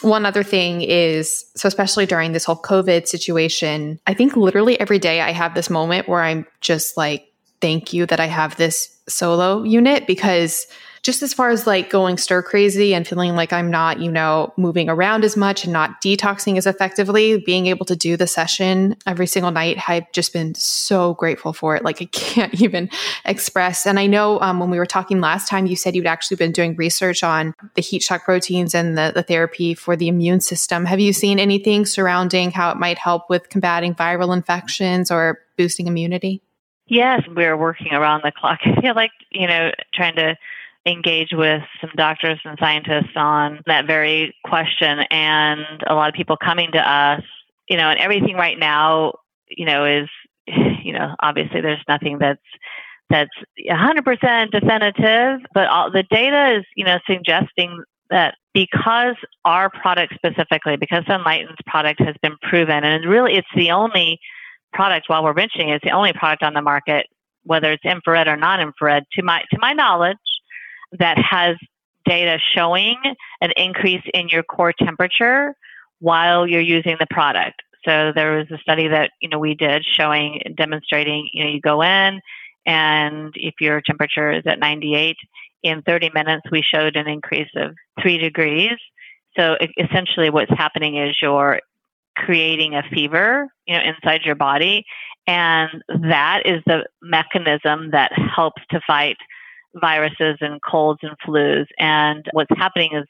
One other thing is so, especially during this whole COVID situation, I think literally every day I have this moment where I'm just like, thank you that I have this solo unit because just as far as like going stir crazy and feeling like I'm not, you know, moving around as much and not detoxing as effectively, being able to do the session every single night, I've just been so grateful for it. Like I can't even express. And I know um, when we were talking last time, you said you'd actually been doing research on the heat shock proteins and the, the therapy for the immune system. Have you seen anything surrounding how it might help with combating viral infections or boosting immunity? Yes, we're working around the clock. I feel like, you know, trying to engaged with some doctors and scientists on that very question, and a lot of people coming to us, you know, and everything right now, you know, is, you know, obviously there's nothing that's that's 100% definitive, but all, the data is, you know, suggesting that because our product specifically, because Sunlighten's product has been proven, and really it's the only product while we're mentioning it, it's the only product on the market, whether it's infrared or non-infrared, to my to my knowledge, that has data showing an increase in your core temperature while you're using the product. So there was a study that you know we did showing demonstrating you know you go in and if your temperature is at 98 in 30 minutes we showed an increase of 3 degrees. So essentially what's happening is you're creating a fever you know inside your body and that is the mechanism that helps to fight viruses and colds and flus. And what's happening is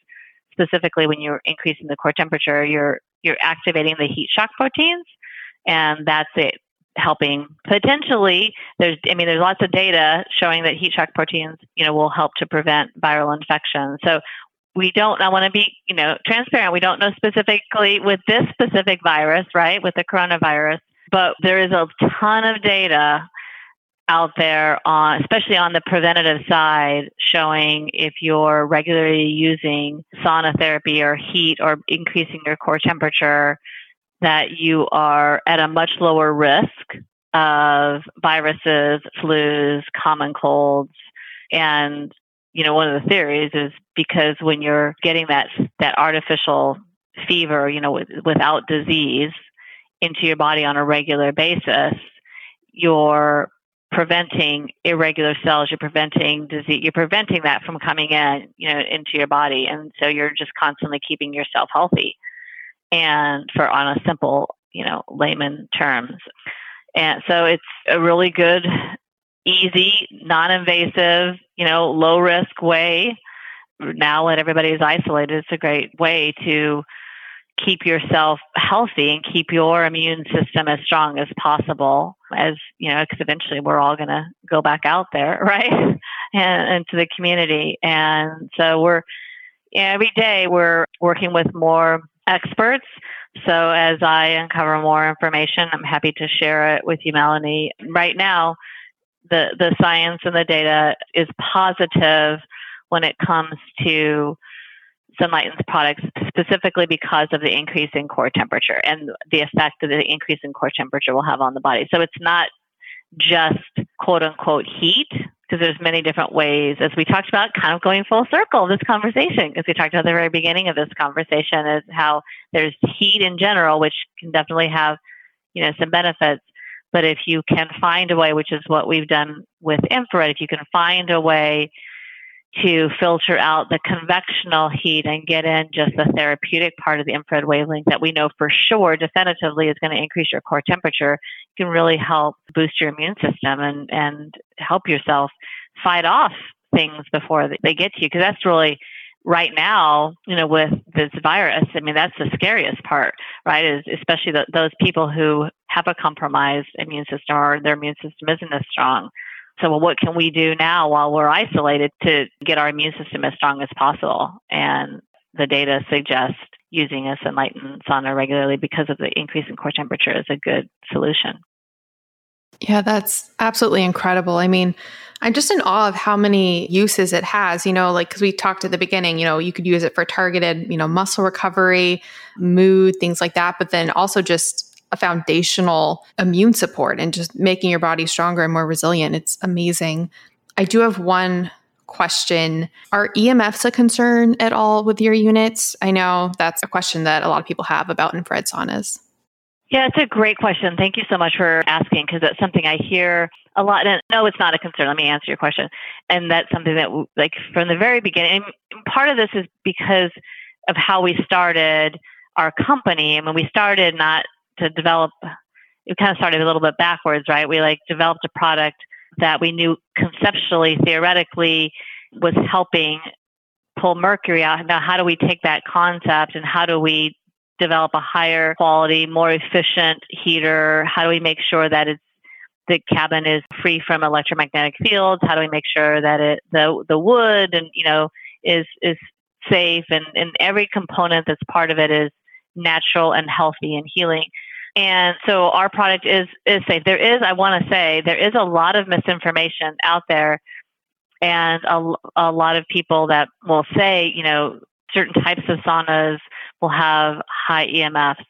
specifically when you're increasing the core temperature you're you're activating the heat shock proteins and that's it helping potentially there's i mean there's lots of data showing that heat shock proteins you know will help to prevent viral infection. So we don't i want to be you know transparent we don't know specifically with this specific virus right with the coronavirus but there is a ton of data out there on especially on the preventative side showing if you're regularly using sauna therapy or heat or increasing your core temperature that you are at a much lower risk of viruses, flus, common colds. And you know one of the theories is because when you're getting that that artificial fever you know with, without disease into your body on a regular basis you're preventing irregular cells you're preventing disease you're preventing that from coming in you know into your body. And so you're just constantly keeping yourself healthy. And for on a simple you know layman terms. And so it's a really good easy non-invasive you know low risk way. Now that everybody is isolated it's a great way to keep yourself healthy and keep your immune system as strong as possible as you know because eventually we're all going to go back out there right? And into the community. And so we're every day we're working with more experts. So as i uncover more information i'm happy to share it with you melanie. Right now the the science and the data is positive when it comes to Sunlighten's products specifically because of the increase in core temperature and the effect that the increase in core temperature will have on the body. So it's not just quote unquote heat because there's many different ways as we talked about kind of going full circle this conversation because we talked about the very beginning of this conversation is how there's heat in general which can definitely have you know some benefits but if you can find a way which is what we've done with infrared if you can find a way to filter out the convectional heat and get in just the therapeutic part of the infrared wavelength that we know for sure definitively is going to increase your core temperature can really help boost your immune system and, and help yourself fight off things before they get to you. Because that's really right now you know with this virus i mean that's the scariest part right is especially the, those people who have a compromised immune system or their immune system isn't as strong so, well, what can we do now while we're isolated to get our immune system as strong as possible? And the data suggests using a Sunlighten sauna regularly because of the increase in core temperature is a good solution. Yeah, that's absolutely incredible. I mean, I'm just in awe of how many uses it has. You know, like because we talked at the beginning, you know, you could use it for targeted, you know, muscle recovery, mood, things like that, but then also just a foundational immune support and just making your body stronger and more resilient. It's amazing. I do have one question. Are EMFs a concern at all with your units? I know that's a question that a lot of people have about infrared saunas. Yeah, it's a great question. Thank you so much for asking because that's something I hear a lot. And no, it's not a concern. Let me answer your question. And that's something that, like, from the very beginning, part of this is because of how we started our company. I mean, we started not to develop it kind of started a little bit backwards, right? We like developed a product that we knew conceptually, theoretically was helping pull mercury out. Now, how do we take that concept and how do we develop a higher quality, more efficient heater? How do we make sure that it's the cabin is free from electromagnetic fields? How do we make sure that it the the wood and you know is is safe and, and every component that's part of it is natural and healthy and healing. And so our product is is safe. There is, I want to say, there is a lot of misinformation out there, and a, a lot of people that will say, you know, certain types of saunas will have high EMFs.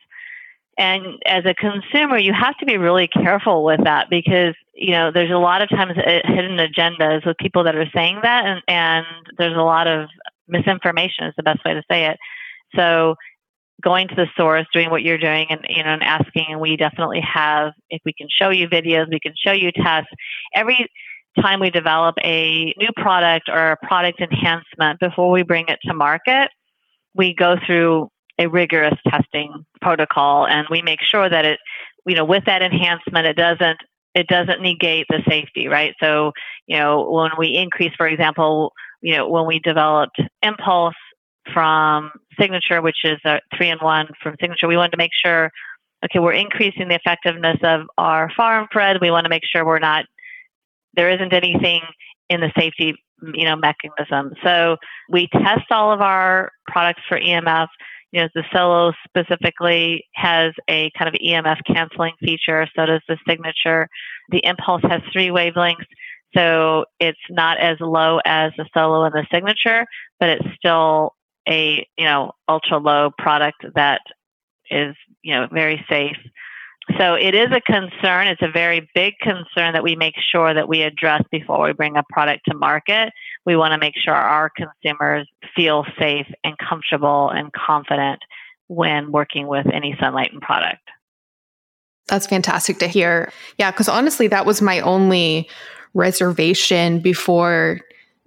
And as a consumer, you have to be really careful with that because you know there's a lot of times uh, hidden agendas with people that are saying that, and, and there's a lot of misinformation is the best way to say it. So going to the source, doing what you're doing, and you know, and asking. And we definitely have. If we can show you videos, we can show you tests. Every time we develop a new product or a product enhancement before we bring it to market, we go through a rigorous testing protocol, and we make sure that it, you know, with that enhancement, it doesn't it doesn't negate the safety, right? So, you know, when we increase, for example, you know, when we developed mPulse from Signature, which is a three in one from Signature, we wanted to make sure, okay, we're increasing the effectiveness of our far infrared. We want to make sure we're not, there isn't anything in the safety, you know, mechanism. So we test all of our products for EMF. You know, the Solo specifically has a kind of EMF canceling feature. So does the Signature. The mPulse has three wavelengths. So it's not as low as the Solo and the Signature, but it's still a you know ultra low product that is you know very safe. So it is a concern. It's a very big concern that we make sure that we address before we bring a product to market. We want to make sure our consumers feel safe and comfortable and confident when working with any Sunlighten product. That's fantastic to hear. Yeah, because honestly, that was my only reservation before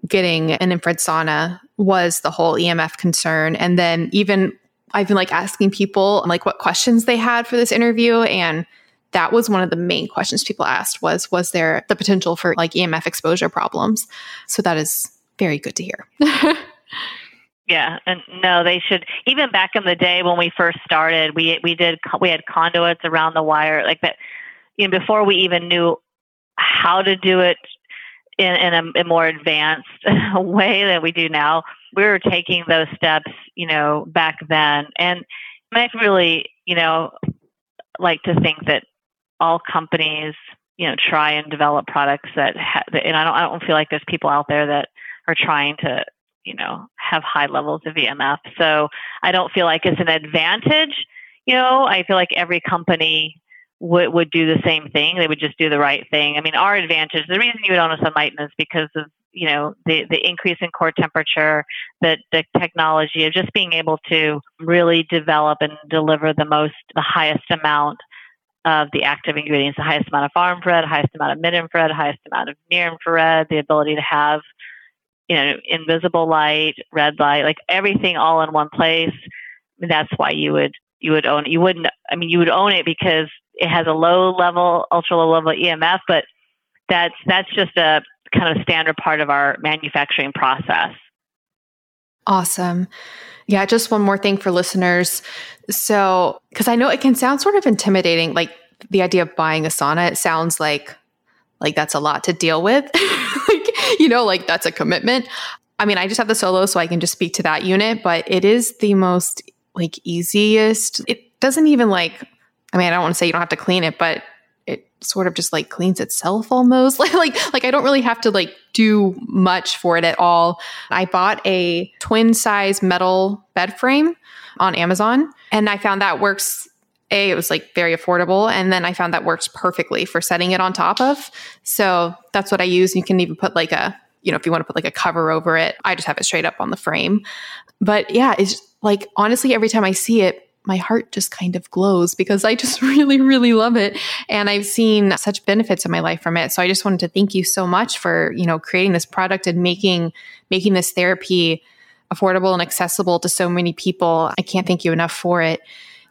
getting an infrared sauna was the whole EMF concern. And then even I've been like asking people like what questions they had for this interview and that was one of the main questions people asked was was there the potential for like EMF exposure problems. So that is very good to hear. yeah, and no, they should even back in the day when we first started, we we did we had conduits around the wire like that you know before we even knew how to do it in, in a, a, more advanced way than we do now. We were taking those steps, you know, back then. And I really, you know, like to think that all companies, you know, try and develop products that, ha- and I don't, I don't feel like there's people out there that are trying to, you know, have high levels of EMF. So I don't feel like it's an advantage. You know, I feel like every company would, would do the same thing. They would just do the right thing. I mean, our advantage, the reason you would own a Sunlighten is because of, you know, the, the increase in core temperature, the, the technology of just being able to really develop and deliver the most, the highest amount of the active ingredients, the highest amount of far infrared, highest amount of mid infrared, highest amount of near infrared, the ability to have, you know, invisible light, red light, like everything all in one place. That's why you would you would own it. You wouldn't. I mean, you would own it because it has a low level, ultra low level EMF, but that's that's just a kind of standard part of our manufacturing process. Awesome. Yeah, just one more thing for listeners. So, because I know it can sound sort of intimidating, like the idea of buying a sauna, it sounds like like that's a lot to deal with. like, you know, like that's a commitment. I mean, I just have the solo, so I can just speak to that unit, but it is the most like easiest. It doesn't even like I mean, I don't want to say you don't have to clean it, but it sort of just like cleans itself almost. like like like I don't really have to like do much for it at all. I bought a twin size metal bed frame on Amazon and I found that works a it was like very affordable and then I found that works perfectly for setting it on top of. So that's what I use. You can even put like a you know, if you want to put like a cover over it, I just have it straight up on the frame. But yeah, it's like honestly every time I see it, my heart just kind of glows because I just really, really love it. And I've seen such benefits in my life from it. So I just wanted to thank you so much for, you know, creating this product and making, making this therapy affordable and accessible to so many people. I can't thank you enough for it.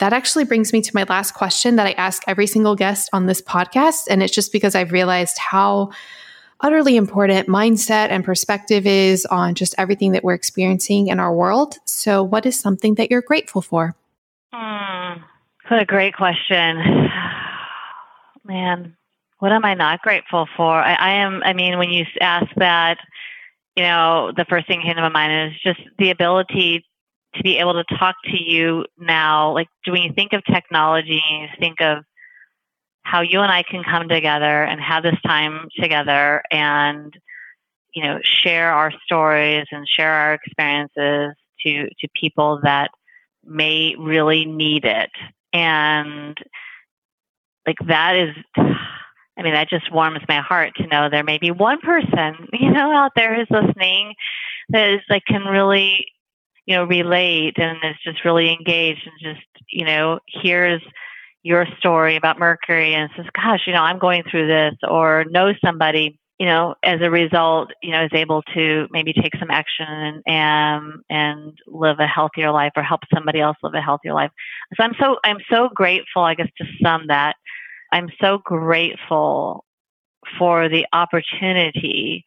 That actually brings me to my last question that I ask every single guest on this podcast. And it's just because I've realized how utterly important mindset and perspective is on just everything that we're experiencing in our world. So, what is something that you're grateful for? What a great question. Man, what am I not grateful for? I, I am, I mean, when you ask that, you know, the first thing came to my mind is just the ability to be able to talk to you now. Like, when you think of technology, you think of how you and I can come together and have this time together and, you know, share our stories and share our experiences to, to people that may really need it. And like that is I mean, that just warms my heart to know there may be one person, you know, out there who's listening that is like can really, you know, relate and is just really engaged and just, you know, hears your story about Mercury and says, gosh, you know, I'm going through this or knows somebody, you know, as a result, you know, is able to maybe take some action and, and, live a healthier life or help somebody else live a healthier life. So I'm so, I'm so grateful, I guess, to sum that I'm so grateful for the opportunity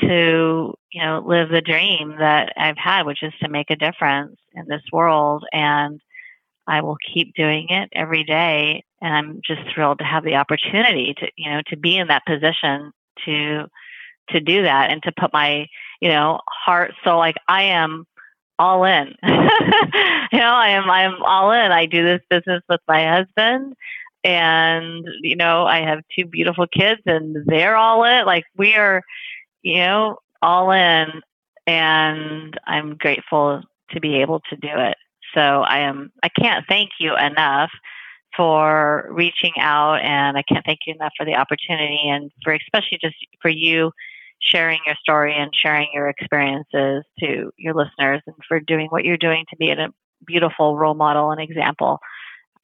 to, you know, live the dream that I've had, which is to make a difference in this world. And I will keep doing it every day. And I'm just thrilled to have the opportunity to, you know, to be in that position to, to do that and to put my, you know, heart, so like I am all in. you know, I am, I am all in. I do this business with my husband and you know i have two beautiful kids and they're all in like we are you know all in and i'm grateful to be able to do it so i am i can't thank you enough for reaching out and i can't thank you enough for the opportunity and for especially just for you sharing your story and sharing your experiences to your listeners and for doing what you're doing to be a beautiful role model and example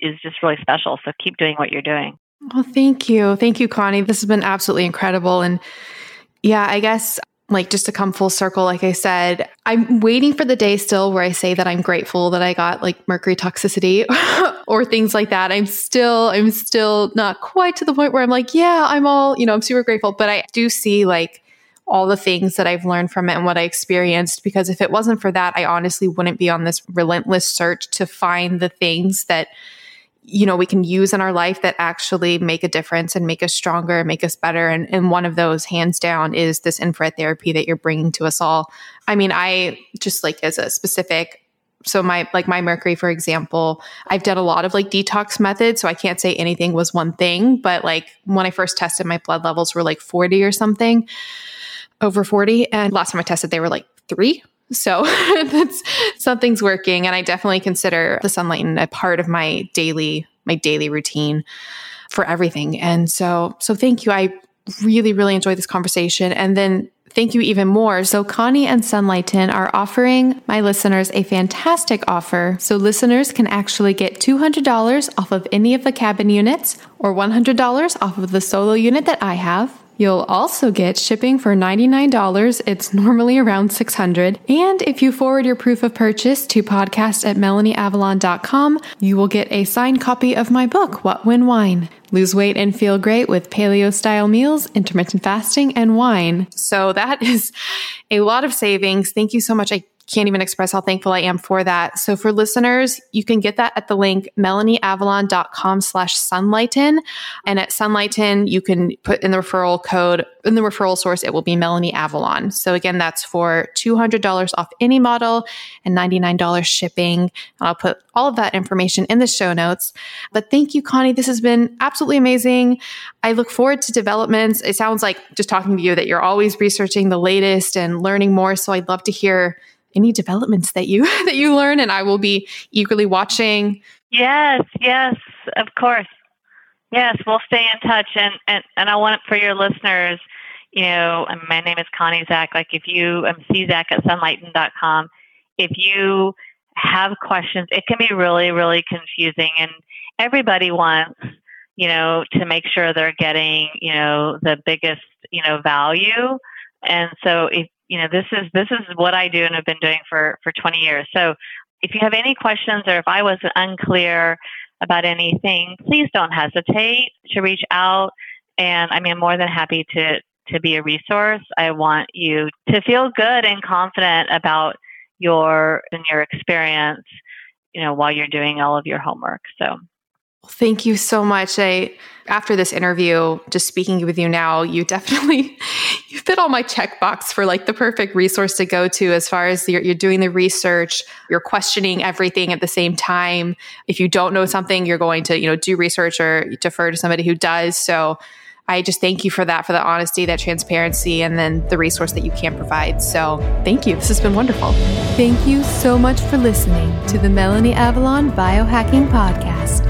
is just really special. So keep doing what you're doing. Well, thank you. Thank you, Connie. This has been absolutely incredible. And yeah, I guess like just to come full circle, like I said, I'm waiting for the day still where I say that I'm grateful that I got like mercury toxicity or things like that. I'm still, I'm still not quite to the point where I'm like, yeah, I'm all, you know, I'm super grateful. But I do see like all the things that I've learned from it and what I experienced. Because if it wasn't for that, I honestly wouldn't be on this relentless search to find the things that you know we can use in our life that actually make a difference and make us stronger and make us better. And, and one of those hands down is this infrared therapy that you're bringing to us all. I mean i just like as a specific so my like my mercury for example i've done a lot of like detox methods so i can't say anything was one thing but like when i first tested my blood levels were like 40 or something over 40 and last time i tested they were like 3 so that's something's working. And I definitely consider the Sunlighten a part of my daily, my daily routine for everything. And so, so thank you. I really, really enjoyed this conversation. And then thank you even more. So Connie and Sunlighten are offering my listeners a fantastic offer. So listeners can actually get $200 off of any of the cabin units or $100 off of the solo unit that I have. You'll also get shipping for $99. It's normally around 600 And if you forward your proof of purchase to podcast at melanieavalon.com, you will get a signed copy of my book, What When Wine. Lose weight and feel great with paleo style meals, intermittent fasting, and wine. So that is a lot of savings. Thank you so much. I can't even express how thankful I am for that. So for listeners, you can get that at the link melanieavalon.com slash sunlighten. And at sunlighten, you can put in the referral code, in the referral source, it will be Melanie Avalon. So again, that's for $200 off any model and $99 shipping. I'll put all of that information in the show notes. But thank you, Connie. This has been absolutely amazing. I look forward to developments. It sounds like just talking to you that you're always researching the latest and learning more. So I'd love to hear any developments that you that you learn and I will be eagerly watching. Yes, yes, of course. Yes, we'll stay in touch and and, and I want for your listeners, you know, my name is Connie Zack. Like if you um czak at sunlighten.com, if you have questions, it can be really, really confusing and everybody wants, you know, to make sure they're getting, you know, the biggest, you know, value. And so if you know, this is this is what I do and have been doing for for 20 years. So if you have any questions or if I was unclear about anything, please don't hesitate to reach out. And I mean, I'm more than happy to to be a resource. I want you to feel good and confident about your and your experience, you know, while you're doing all of your homework. So Thank you so much. I after this interview, just speaking with you now, you definitely you fit all my checkbox for like the perfect resource to go to as far as you're, you're, doing the research, you're questioning everything at the same time. If you don't know something, you're going to you know do research or defer to somebody who does. So I just thank you for that, for the honesty, that transparency, and then the resource that you can provide. So thank you. This has been wonderful. Thank you so much for listening to the Melanie Avalon Biohacking Podcast.